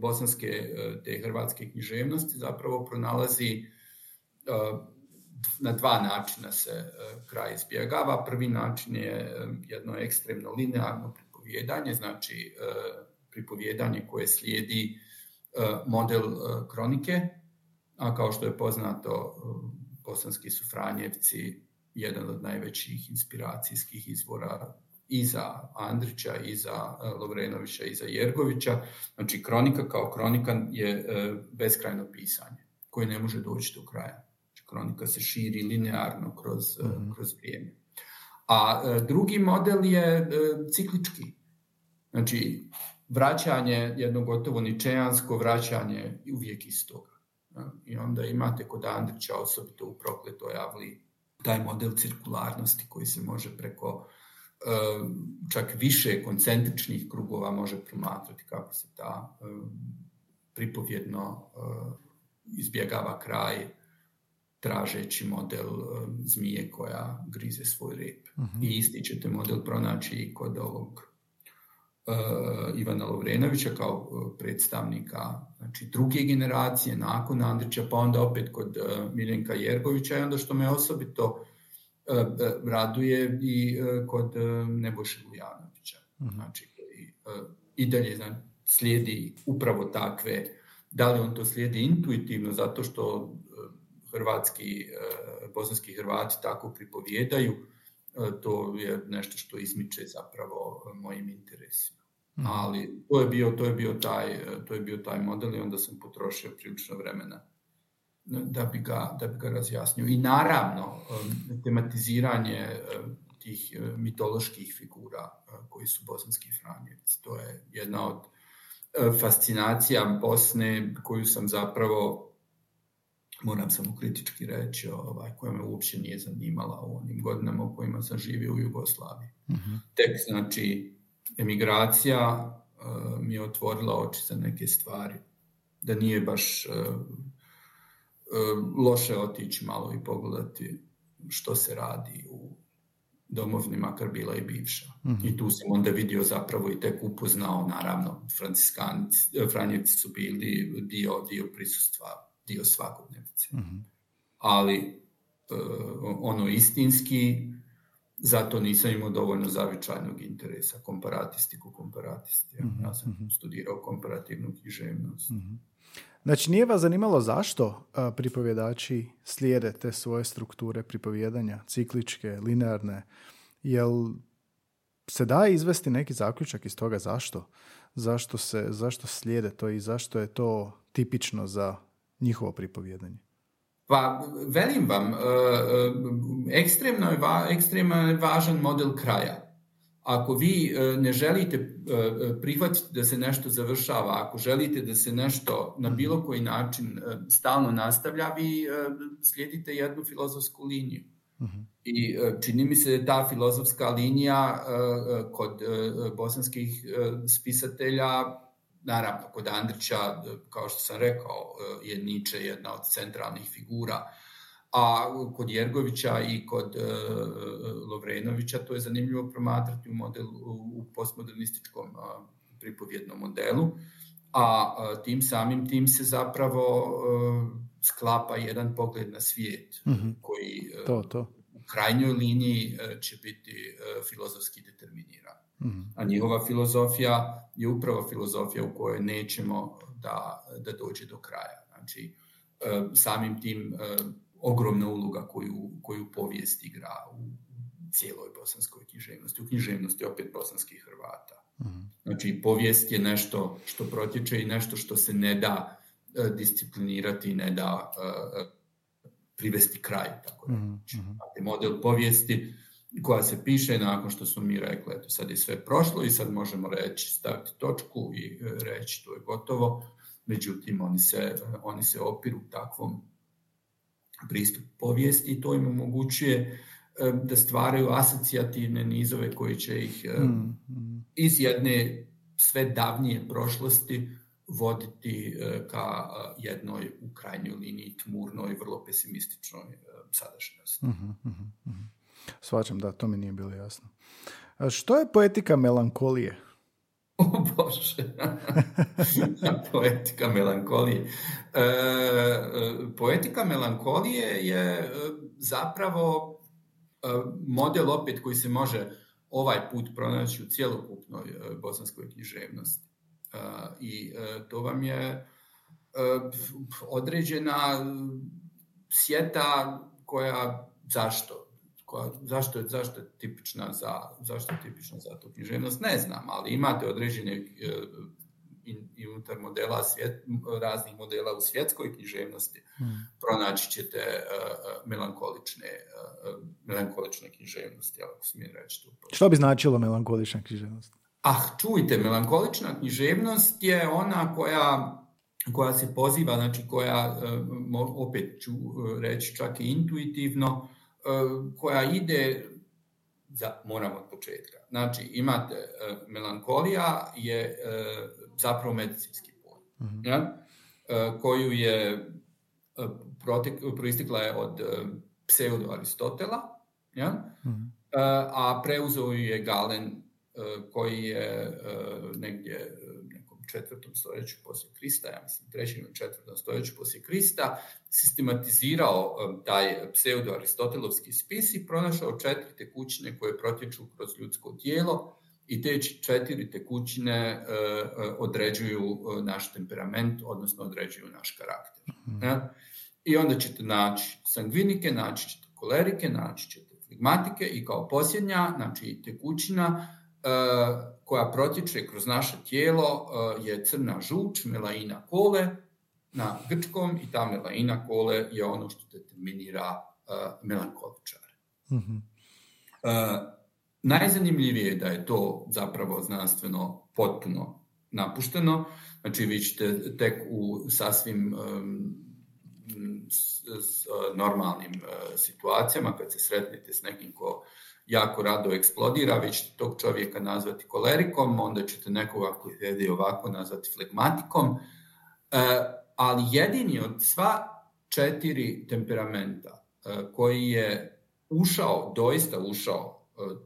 bosanske te hrvatske književnosti zapravo pronalazi na dva načina se kraj izbjegava. Prvi način je jedno ekstremno linearno pripovjedanje, znači e, pripovjedanje koje slijedi e, model e, kronike, a kao što je poznato, bosanski su Franjevci jedan od najvećih inspiracijskih izvora i za Andrića, i za Lovrenovića, i za Jergovića. Znači, kronika kao kronika je beskrajno pisanje, koje ne može doći do kraja. Znači, kronika se širi linearno kroz, mm kroz vrijeme. A drugi model je ciklički. Znači, vraćanje, jedno gotovo ničejansko vraćanje uvijek toga. I onda imate kod Andrića, osobito u prokletoj avli, taj model cirkularnosti koji se može preko čak više koncentričnih krugova može promatrati kako se ta pripovjedno izbjegava kraj tražeći model zmije koja grize svoj rep. Mhm. I isti ćete model pronaći i kod ovog Eh, Ivana Lovrenovića kao eh, predstavnika znači, druge generacije nakon Andrića, pa onda opet kod eh, Miljenka Jergovića i onda što me osobito raduje i kod Nebojše Lujanovića. Mhm. Znači, i dalje znači, slijedi upravo takve, da li on to slijedi intuitivno zato što hrvatski, bosanski Hrvati tako pripovjedaju, to je nešto što izmiče zapravo mojim interesima. Mhm. Ali to je bio, to je bio taj, to je bio taj model i onda sam potrošio prilično vremena da bi ga, da bi ga razjasnio. I naravno, tematiziranje tih mitoloških figura koji su bosanski franjevci. To je jedna od fascinacija Bosne koju sam zapravo moram samo kritički reći, ovaj, koja me uopće nije zanimala u onim godinama u kojima sam živio u Jugoslaviji. uh Tek, znači, emigracija uh, mi je otvorila oči za neke stvari. Da nije baš uh, uh, loše otići malo i pogledati što se radi u domovini, makar bila i bivša. Mhm. I tu sam onda vidio zapravo i tek upoznao, naravno, Franjevci su bili dio, dio prisustva, dio svakodnevice. mm Ali ono istinski, zato nisam imao dovoljno zavičajnog interesa, komparatistiku, komparatisti. Ja, ja sam mm studirao komparativnu književnost. mm Znači, nije vas zanimalo zašto a, pripovjedači slijede te svoje strukture pripovjedanja, cikličke, linearne? Jel se da izvesti neki zaključak iz toga zašto? Zašto, se, zašto slijede to i zašto je to tipično za njihovo pripovjedanje? Pa velim vam, e, e, ekstremno je, ekstremno je važan model kraja. Ako vi e, ne želite prihvatiti da se nešto završava, ako želite da se nešto na bilo koji način stalno nastavlja, vi slijedite jednu filozofsku liniju. Mhm. I čini mi se da ta filozofska linija kod bosanskih spisatelja Naravno, kod Andrića, kao što sam rekao, je Niče jedna od centralnih figura, a kod Jergovića i kod Lovrenovića to je zanimljivo promatrati u, modelu, u postmodernističkom pripovjednom modelu, a tim samim tim se zapravo sklapa jedan pogled na svijet mhm. koji to, to. u krajnjoj liniji će biti filozofski determiniran. A njihova filozofija je upravo filozofija u kojoj nećemo da, da dođe do kraja. Znači, e, samim tim e, ogromna uloga koju, koju povijest igra u cijeloj bosanskoj književnosti, u književnosti opet bosanskih Hrvata. Znači, povijest je nešto što protječe i nešto što se ne da e, disciplinirati, ne da privesti kraju. Tako da. Znači, model povijesti koja se piše nakon što smo mi rekli, eto sad je sve prošlo i sad možemo reći, staviti točku i reći to je gotovo. Međutim, oni se, oni se opiru takvom pristupu povijesti i to im omogućuje da stvaraju asocijativne nizove koji će ih mm, mm. iz jedne sve davnije prošlosti voditi ka jednoj u krajnjoj liniji tmurnoj, vrlo pesimističnoj sadašnjosti. Mm-hmm, mm Svačam, da, to mi nije bilo jasno. Što je poetika melankolije? O Bože, poetika melankolije. E, e, poetika melankolije je zapravo E, model opet koji se može ovaj put pronaći u cjelokupnoj e, bosanskoj književnosti. E, I to vam je određena sjeta koja, zašto? Koja, zašto, je, zašto je tipična za, zašto je tipična za tu književnost? Ne znam, ali imate određene i, unutar modela svjet, raznih modela u svjetskoj književnosti hmm. pronaći ćete uh, melankolične, uh, melankolične književnosti, ako smijem reći to. Što bi značilo melankolična književnost? Ah, čujte, melankolična književnost je ona koja koja se poziva, znači koja, opet ću reći čak i intuitivno, koja ide za, moram od početka. Znači, imate melankolija je zapravo medicinski pojam, mm ja? E, koju je e, protek, proistekla je od e, pseudo Aristotela, ja? Mhm. a preuzeo je Galen koji je negdje četvrtom stoljeću poslije Krista, ja mislim trećem ili četvrtom stoljeću poslije Krista, sistematizirao taj pseudo-aristotelovski spis i pronašao četiri tekućine koje protječu kroz ljudsko tijelo, i te četiri tekućine e, e, određuju e, naš temperament, odnosno određuju naš karakter. Mhm. I onda ćete naći sangvinike, naći ćete kolerike, naći ćete flegmatike i kao posljednja, znači tekućina koja protječe kroz naše tijelo je crna žuč, melaina kole na grčkom i ta melaina kole je ono što determinira melankoličar. mm Najzanimljivije je da je to zapravo znanstveno potpuno napušteno. Znači vi ćete tek u sasvim s, normalnim uh, situacijama, kad se sretnete s nekim ko jako rado eksplodira, vi ćete tog čovjeka nazvati kolerikom, onda ćete nekoga koji vedi ovako nazvati flegmatikom, uh, ali jedini od sva četiri temperamenta uh, koji je ušao, doista ušao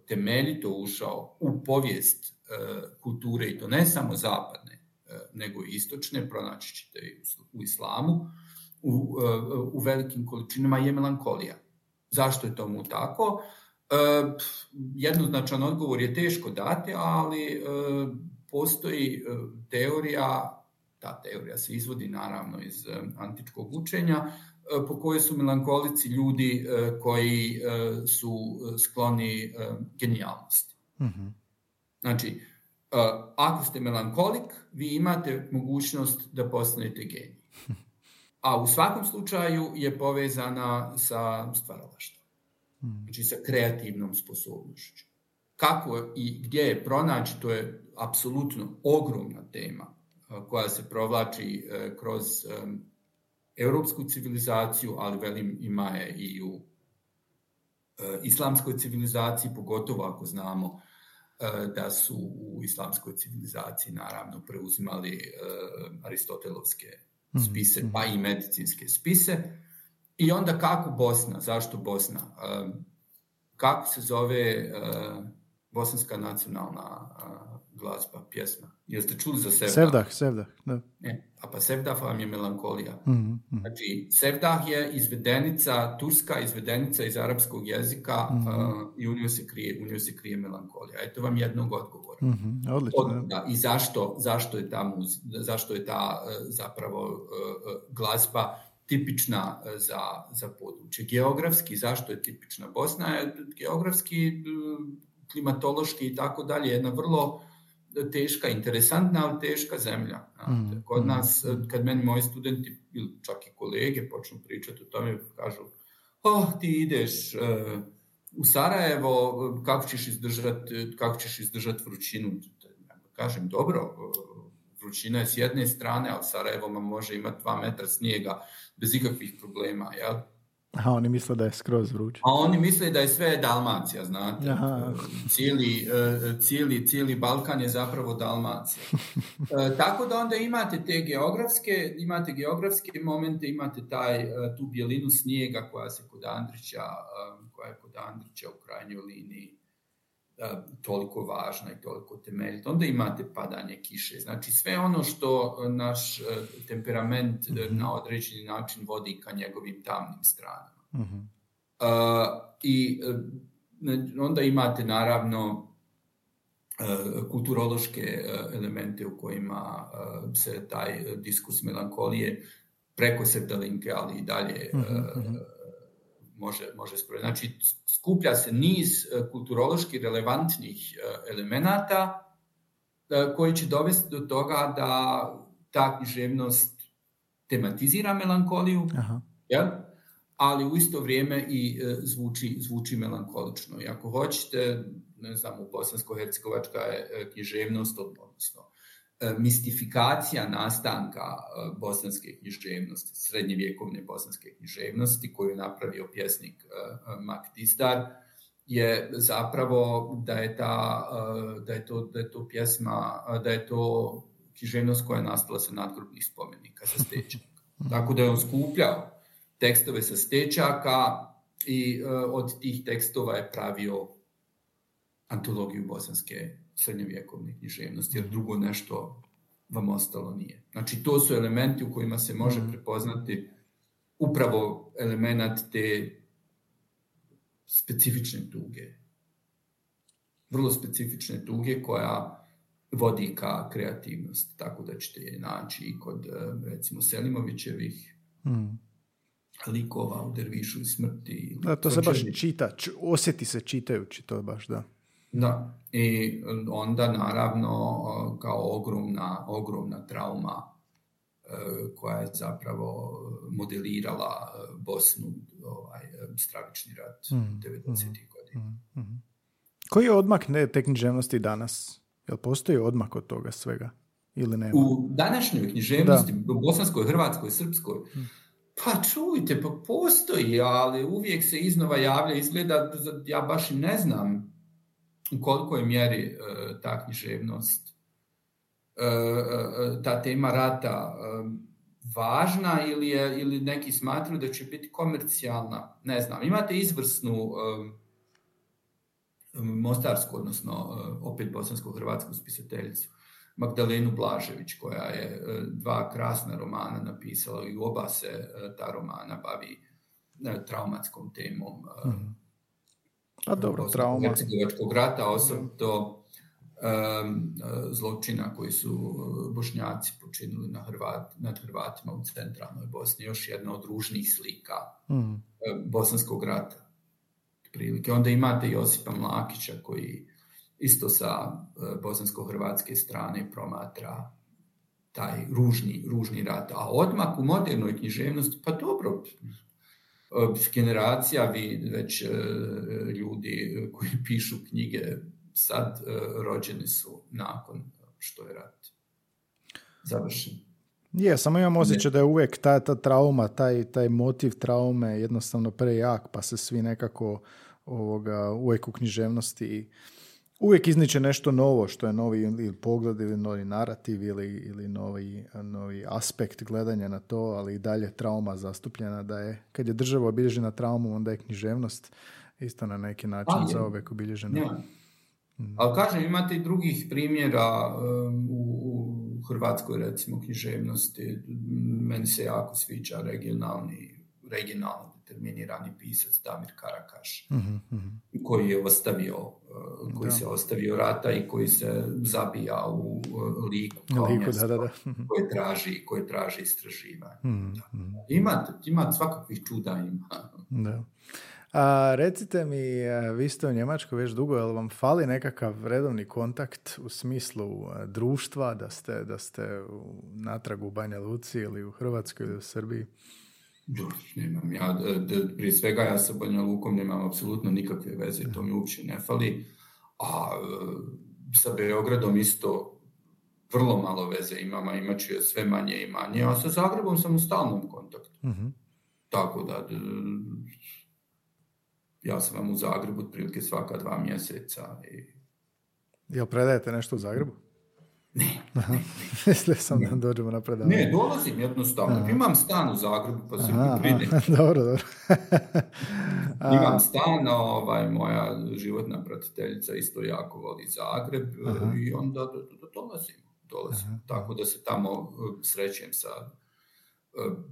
temeljito ušao u povijest e, kulture i to ne samo zapadne, e, nego i istočne, pronaći ćete u islamu, u, e, u velikim količinama je melankolija. Zašto je tomu tako? Jednoznačan odgovor je teško dati, ali postoji teorija, ta teorija se izvodi naravno iz antičkog učenja, E, po kojoj su melankolici ljudi e, koji e, su skloni genijalnosti. mm Znači, ako ste melankolik, vi imate mogućnost da postanete genij. A u svakom slučaju je povezana sa stvaralaštvom. Mhm. Znači sa kreativnom sposobnošću. Kako i gdje je pronaći, to je apsolutno ogromna tema koja se provlači kroz europsku civilizaciju, ali velim ima je i u e, islamskoj civilizaciji, pogotovo ako znamo e, da su u islamskoj civilizaciji naravno preuzimali e, aristotelovske mhm, spise, pa i medicinske spise. I onda kako Bosna? Zašto Bosna? Kako se zove bosanska nacionalna glazba, pjesma. Jeste čuli za Sevdah? Sevdah, Sevdah, da. Ne, a pa Sevdah vam je melankolija. Mm-hmm. Znači, Sevdah je izvedenica, turska izvedenica iz arapskog jezika mm-hmm. uh, i u njoj se krije, u njoj se krije melankolija. Eto vam jednog odgovora. Mm-hmm. Odlično. I zašto, zašto je ta, muz, zašto je ta zapravo glazba tipična za, za područje. Geografski, zašto je tipična? Bosna je geografski, klimatološki i tako dalje, jedna vrlo teška, interesantna, ali teška zemlja. Mm. Kod nas, kad meni moji studenti ili čak i kolege počnu pričati o tome, kažu, oh, ti ideš uh, u Sarajevo, kako ćeš izdržati kako ćeš izdržat vrućinu? Kažem, dobro, vrućina je s jedne strane, ali Sarajevo može imati dva metra snijega bez ikakvih problema, jel? A oni misle da je skroz vruće. A oni misle da je sve Dalmacija, znate. Aha. Cijeli, e, cijeli, cijeli Balkan je zapravo Dalmacija. E, tako da onda imate te geografske, imate geografske momente, imate taj, e, tu bjelinu snijega koja se kod Andrića, koja je kod Andrića u krajnjoj liniji toliko važna i toliko temeljita. Onda imate padanje kiše. Znači sve ono što naš temperament mm-hmm. na određeni način vodi ka njegovim tamnim stranama. Uh, I onda imate naravno kulturološke elemente u kojima se taj diskus melankolije preko Septalinke, ali i dalje mm-hmm može, može sprovesti. Znači, skuplja se niz e, kulturološki relevantnih e, elemenata e, koji će dovesti do toga da ta književnost tematizira melankoliju, Aha. Jel? ali u isto vrijeme i zvuči, zvuči melankolično. I ako hoćete, ne znam, u bosansko-hercegovačka je književnost, odnosno mistifikacija nastanka e, bosanske književnosti, srednjevjekovne bosanske književnosti koju je napravio pjesnik e, Maktistar, je zapravo da je, ta, da je, to, da je to pjesma, da je to književnost koja je nastala sa nadgrobnih spomenika, sa stečaka. Tako da je on skupljao tekstove sa stečaka i od tih tekstova je pravio antologiju bosanske srednjovjekovne književnosti, jer drugo nešto vam ostalo nije. Znači, to su elementi u kojima se može mhm. prepoznati upravo element te specifične tuge. Vrlo specifične tuge koja vodi ka kreativnosti, tako da ćete je naći i kod, e, recimo, Selimovićevih mm. likova u Dervišu i smrti. Da, to se baš čita, osjeti se čitajući to baš, da. Da, i onda naravno kao ogromna, ogromna trauma e, koja je zapravo modelirala e, Bosnu, ovaj, stravični rat mm, 90. Mm, godina. Mm, mm. Koji je odmak te književnosti danas? Jel postoji odmak od toga svega? Ili nema? U današnjoj književnosti, da. bosanskoj, hrvatskoj, srpskoj, mm. pa čujte, pa postoji, ali uvijek se iznova javlja, izgleda, ja baš i ne znam u koliko je mjeri e, ta književnost, e, e, ta tema rata važna ili, je, ili neki smatruju da će biti komercijalna. Ne znam, imate izvrsnu mostarsku, odnosno opet bosansko-hrvatsku spisateljicu, Magdalenu Blažević, koja je dva krasna romana napisala i oba se ta romana bavi traumatskom temom. Mm a dobro, trauma. Hercegovačkog rata, osobito um, zločina koji su uh, bošnjaci počinili na Hrvat, nad Hrvatima u centralnoj Bosni. Još jedna od ružnih slika mm. bosanskog rata. Prilike. Onda imate Josipa Mlakića koji isto sa uh, bosansko-hrvatske strane promatra taj ružni, ružni rat. A odmak u modernoj književnosti, pa dobro, generacija vi već e, ljudi koji pišu knjige sad e, rođeni su nakon što je rat završen. Je, samo imam osjećaj da je uvijek ta, ta trauma, taj, taj motiv traume jednostavno prejak, pa se svi nekako ovoga, uvijek u književnosti uvijek izniče nešto novo, što je novi ili pogled ili novi narativ ili, ili novi, novi aspekt gledanja na to, ali i dalje trauma zastupljena da je, kad je država obilježena traumom, onda je književnost isto na neki način za uvijek obilježena. Ja. Mm. Ali kažem, imate i drugih primjera um, u, u Hrvatskoj, recimo, književnosti. Meni se jako sviđa regionalni regionalno determinirani pisac Damir Karakaš, Mhm, mhm. koji je ostavio, uh, koji Da. se ostavio rata i koji se zabija u uh, liku kao Liku, mjesto da, da, da. Mhm, koje traži, koje traži istraživanje. mhm, mhm. Ima, ima svakakvih čuda ima. Da. A, recite mi, e, vi ste u Njemačkoj već dugo, jel vam fali nekakav redovni kontakt u smislu e, društva, da ste, da ste u, natrag u Banja Luci ili u Hrvatskoj ili u Srbiji? Dobro, nemam ja, d- prije svega ja sa Banja Lukom nemam apsolutno nikakve veze, to mi uopće ne fali, a e, sa Beogradom isto vrlo malo veze imam, a imat ću je sve manje i manje, a sa Zagrebom sam u stalnom kontaktu. Mhm. Tako da, ja sam vam u Zagrebu otprilike svaka dva mjeseca i Jel predajete nešto u Zagrebu? Ne, Mislio sam da dođemo na predavanje. ne, dolazim jednostavno. Imam stan u Zagrebu, pa se Aha, aha, dobro, dobro. Imam stan, ovaj, moja životna pratiteljica isto jako voli Zagreb e, Aha. i onda do, do, dolazim. dolazim. Tako da se tamo e, srećem sa e,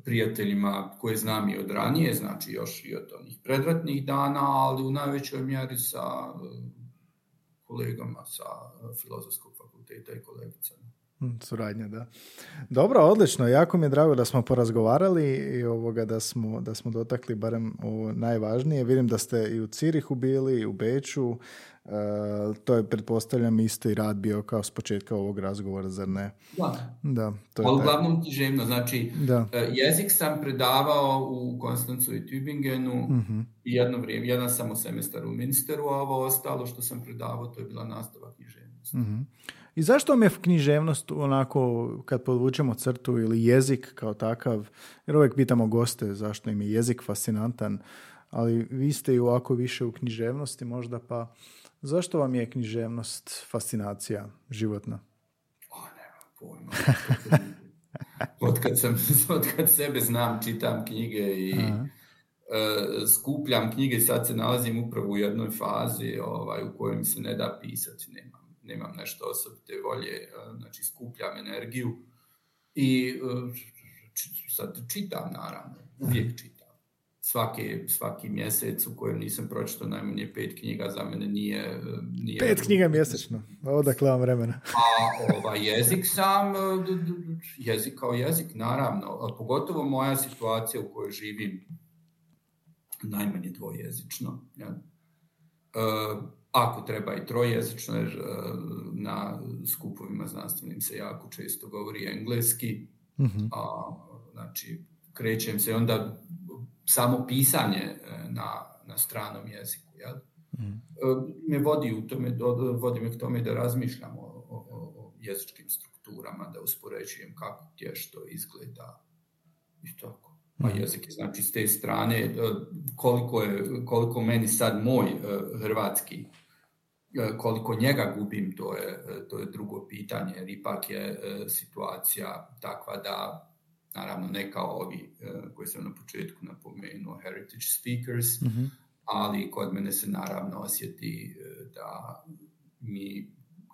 prijateljima koje znam i od ranije, znači još i od onih predratnih dana, ali u najvećoj mjeri sa kolegama sa filozofskog fakulteta i kolegicama. Mm, Suradnja, da. Dobro, odlično. Jako mi je drago da smo porazgovarali i ovoga da smo, da smo dotakli barem ovo najvažnije. Vidim da ste i u Cirihu bili, i u Beču. E, to je, pretpostavljam, isto i rad bio kao s početka ovog razgovora, zar ne? Da, Da, to je ali uglavnom književno, znači Da. e, jezik sam predavao u Konstancu i Tübingenu. I jedno vrijeme, jedan samo semestar u Minsteru, a ovo ostalo što sam predavao, to je bila nastava književnosti. Mhm. I zašto vam je književnost onako, kad podvučemo crtu ili jezik kao takav, jer uvijek pitamo goste zašto im je jezik fascinantan, ali vi ste i ovako više u književnosti možda, pa zašto vam je književnost fascinacija životna? O, pojma. Od kad, sam, od kad sebe znam, čitam knjige i Aha. e, skupljam knjige, sad se nalazim upravo u jednoj fazi ovaj, u kojoj mi se ne da pisati, nemam, nemam nešto osobite volje, e, znači skupljam energiju i e, sad čitam naravno, uvijek čitam. Svaki, svaki mjesec u kojem nisam pročitao najmanje pet knjiga za mene nije... e, nije Pet knjiga mjesečno, odakle vam vremena. a ovaj jezik sam, jezik kao jezik, naravno, a pogotovo moja situacija u kojoj živim najmanje dvojezično. Ja. Ako treba i trojezično, jer e, na skupovima znanstvenim se jako često govori engleski, Mhm. a, znači krećem se onda samo pisanje e, na, na stranom jeziku, jel? E, me vodi u tome, vodi me k tome da razmišljam o, o, o- o jezičkim strukturama, da uspoređujem kako gdje što izgleda i tako. A Mhm. jezik je znači s te strane e, koliko, je, koliko meni sad moj e, hrvatski e, koliko njega gubim, to je, to je drugo pitanje, jer ipak je situacija takva da, naravno ne kao ovi koji sam na početku napomenuo, heritage speakers, Mhm. ali kod mene se naravno osjeti da mi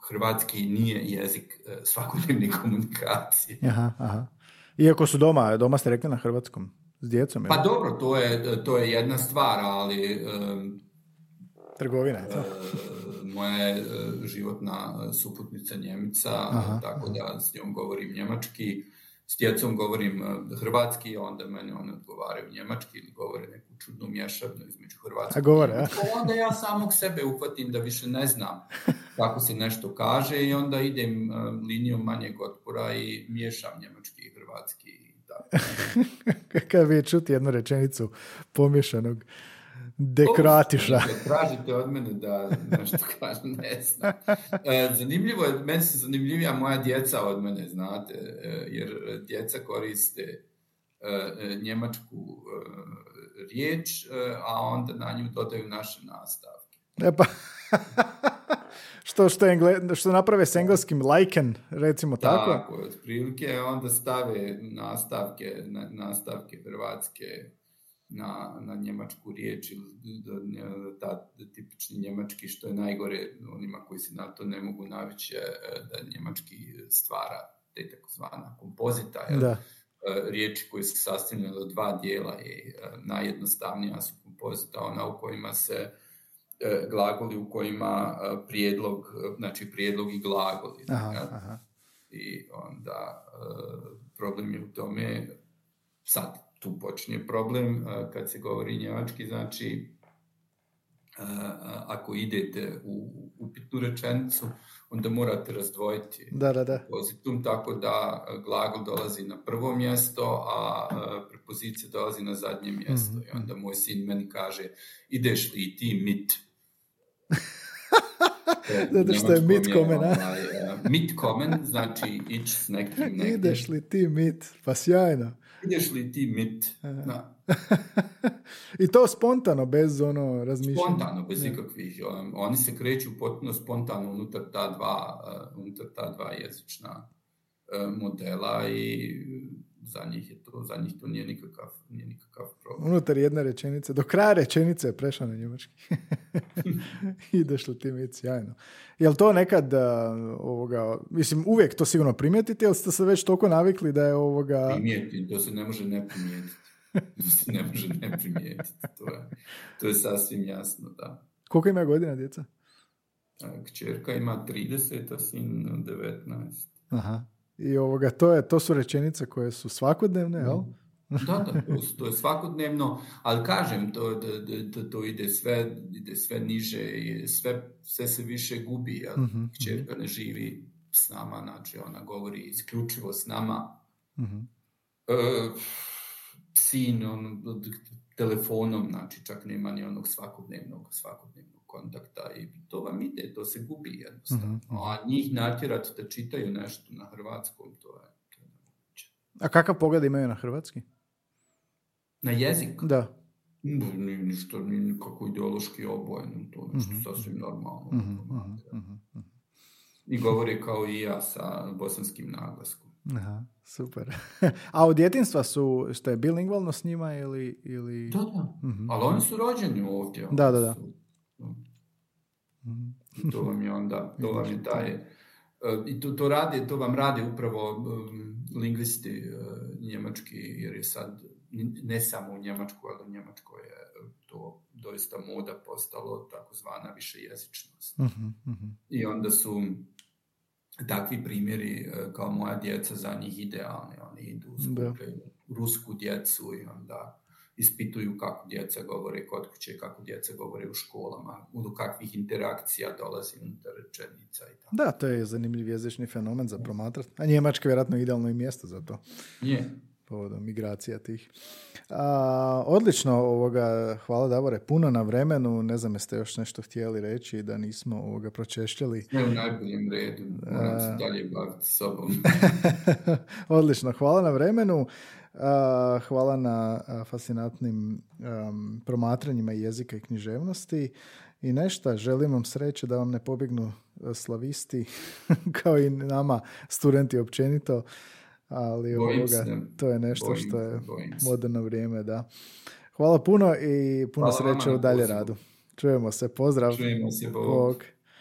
hrvatski nije jezik svakodnevne komunikacije. Aha, aha. Iako su doma, doma ste rekli na hrvatskom, s djecom, Pa dobro, to je, to je jedna stvar, ali e, trgovina je to? E, moja je e, životna suputnica Njemica, Aha, tako da s njom govorim njemački, s djecom govorim e, hrvatski, a onda mene one odgovaraju njemački ili govore neku čudnu mješavnu između hrvatskog A govore, i njemačkog. Onda ja samog sebe uhvatim da više ne znam kako se nešto kaže i onda idem e, linijom manjeg otpora i miješam njemački i hrvatski. Kad bi čuti jednu rečenicu pomješanog dekroatiša. Kad tražite od mene da nešto kažem, ne znam. E, zanimljivo je, meni se zanimljivija moja djeca od mene, znate, e, jer djeca koriste e, njemačku riječ, a onda na nju dodaju naše nastavke. E pa, što, što, engle, što naprave s engleskim liken, recimo tako. Tako, otprilike onda stave nastavke, na, nastavke hrvatske na, na njemačku riječ ili d- d- ta tipični njemački što je najgore onima koji se na to ne mogu navići je, e, da njemački stvara te takozvana kompozita, jel? Da. riječi koje su sastavljene od dva dijela i najjednostavnija su kompozita, ona u kojima se glagoli u kojima prijedlog, znači prijedlog i glagoli. Aha, aha. I onda problem je u tome, sad tu počinje problem, kad se govori njemački, znači ako idete u upitnu rečenicu, onda morate razdvojiti da, da, da. pozitum, tako da glagol dolazi na prvo mjesto, a prepozicija dolazi na zadnje mjesto. Mm-hmm. I onda moj sin meni kaže, ideš li ti mit? Zato što je mit komen, a? Ovaj, mit komen, znači ići s nekim negdje. Ideš li ti mit? Pa sjajno. Ideš li ti mit? Da. I to spontano, bez ono razmišljanja. Spontano, bez ikakvih. Um, oni se kreću potpuno spontano unutar ta dva, uh, unutar ta dva jezična uh, modela i za njih je to, za njih to nije nikakav, nije nikakav problem. Unutar jedne rečenice, do kraja rečenice je prešao na njemački. Ideš li ti mit, sjajno. Jel to nekad uh, ovoga, mislim, uvijek to sigurno primijetite, ili ste se već toliko navikli da je ovoga... Primijeti, to se ne može ne primijetiti. To se ne može ne primijetiti. To je, to je sasvim jasno, da. Koliko ima godina djeca? Kćerka ima 30, a sin 19. Aha. I ovoga, to, je, to su rečenice koje su svakodnevne, jel? Da, da, to, to je svakodnevno, ali kažem, to, to, to ide, sve, ide sve niže i sve, sve se više gubi, jer uh-huh. kćerka ne živi s nama, znači ona govori isključivo s nama. Uh-huh. E, sin on, telefonom, znači čak nema ni onog svakodnevnog, svakodnevnog kontakta i to vam ide, to se gubi jednostavno. Uh-huh. A njih natjerati da čitaju nešto na hrvatskom, to je, to je nemoguće. A kakav pogled imaju na hrvatski? Na jezik? Da. Ni, ništa, ni nikako ideološki obojen, to je nešto uh-huh. sasvim normalno. Uh-huh. I govori kao i ja sa bosanskim naglaskom. Aha, super. A od djetinstva su, što je bilingvalno s njima ili... ili... Da, da. Uh-huh. Ali oni su rođeni ovdje. Da, da, da. Su, I to vam je onda, to vam je taj... Uh, I to, to, radi, to vam radi upravo lingvisti uh, njemački, jer je sad ne samo u Njemačkoj, ali u Njemačkoj je to doista moda postalo takozvana višejezičnost. Uh-huh, uh-huh. I onda su takvi primjeri kao moja djeca za njih idealni. Oni idu u rusku djecu i onda ispituju kako djeca govore kod kuće, kako djeca govore u školama, do kakvih interakcija dolazi unutar rečenica i tako. Da, to je zanimljiv jezični fenomen za promatrati. A Njemačka je vjerojatno idealno i mjesto za to. Je. Povodom migracija tih. A, odlično, ovoga, hvala Davore, puno na vremenu, ne znam jeste još nešto htjeli reći da nismo ovoga pročešljali. Sve u najboljem redu, moram se dalje baviti sobom. odlično, hvala na vremenu. Hvala na fascinantnim um, promatranjima jezika i književnosti. I nešto, želim vam sreće da vam ne pobjegnu slavisti, kao i nama, studenti općenito, ali ovoga, to je nešto što je moderno vrijeme, da. Hvala puno i puno Hvala sreće u dalje radu. Čujemo se, pozdrav. Čujemo se, Bog. Bog.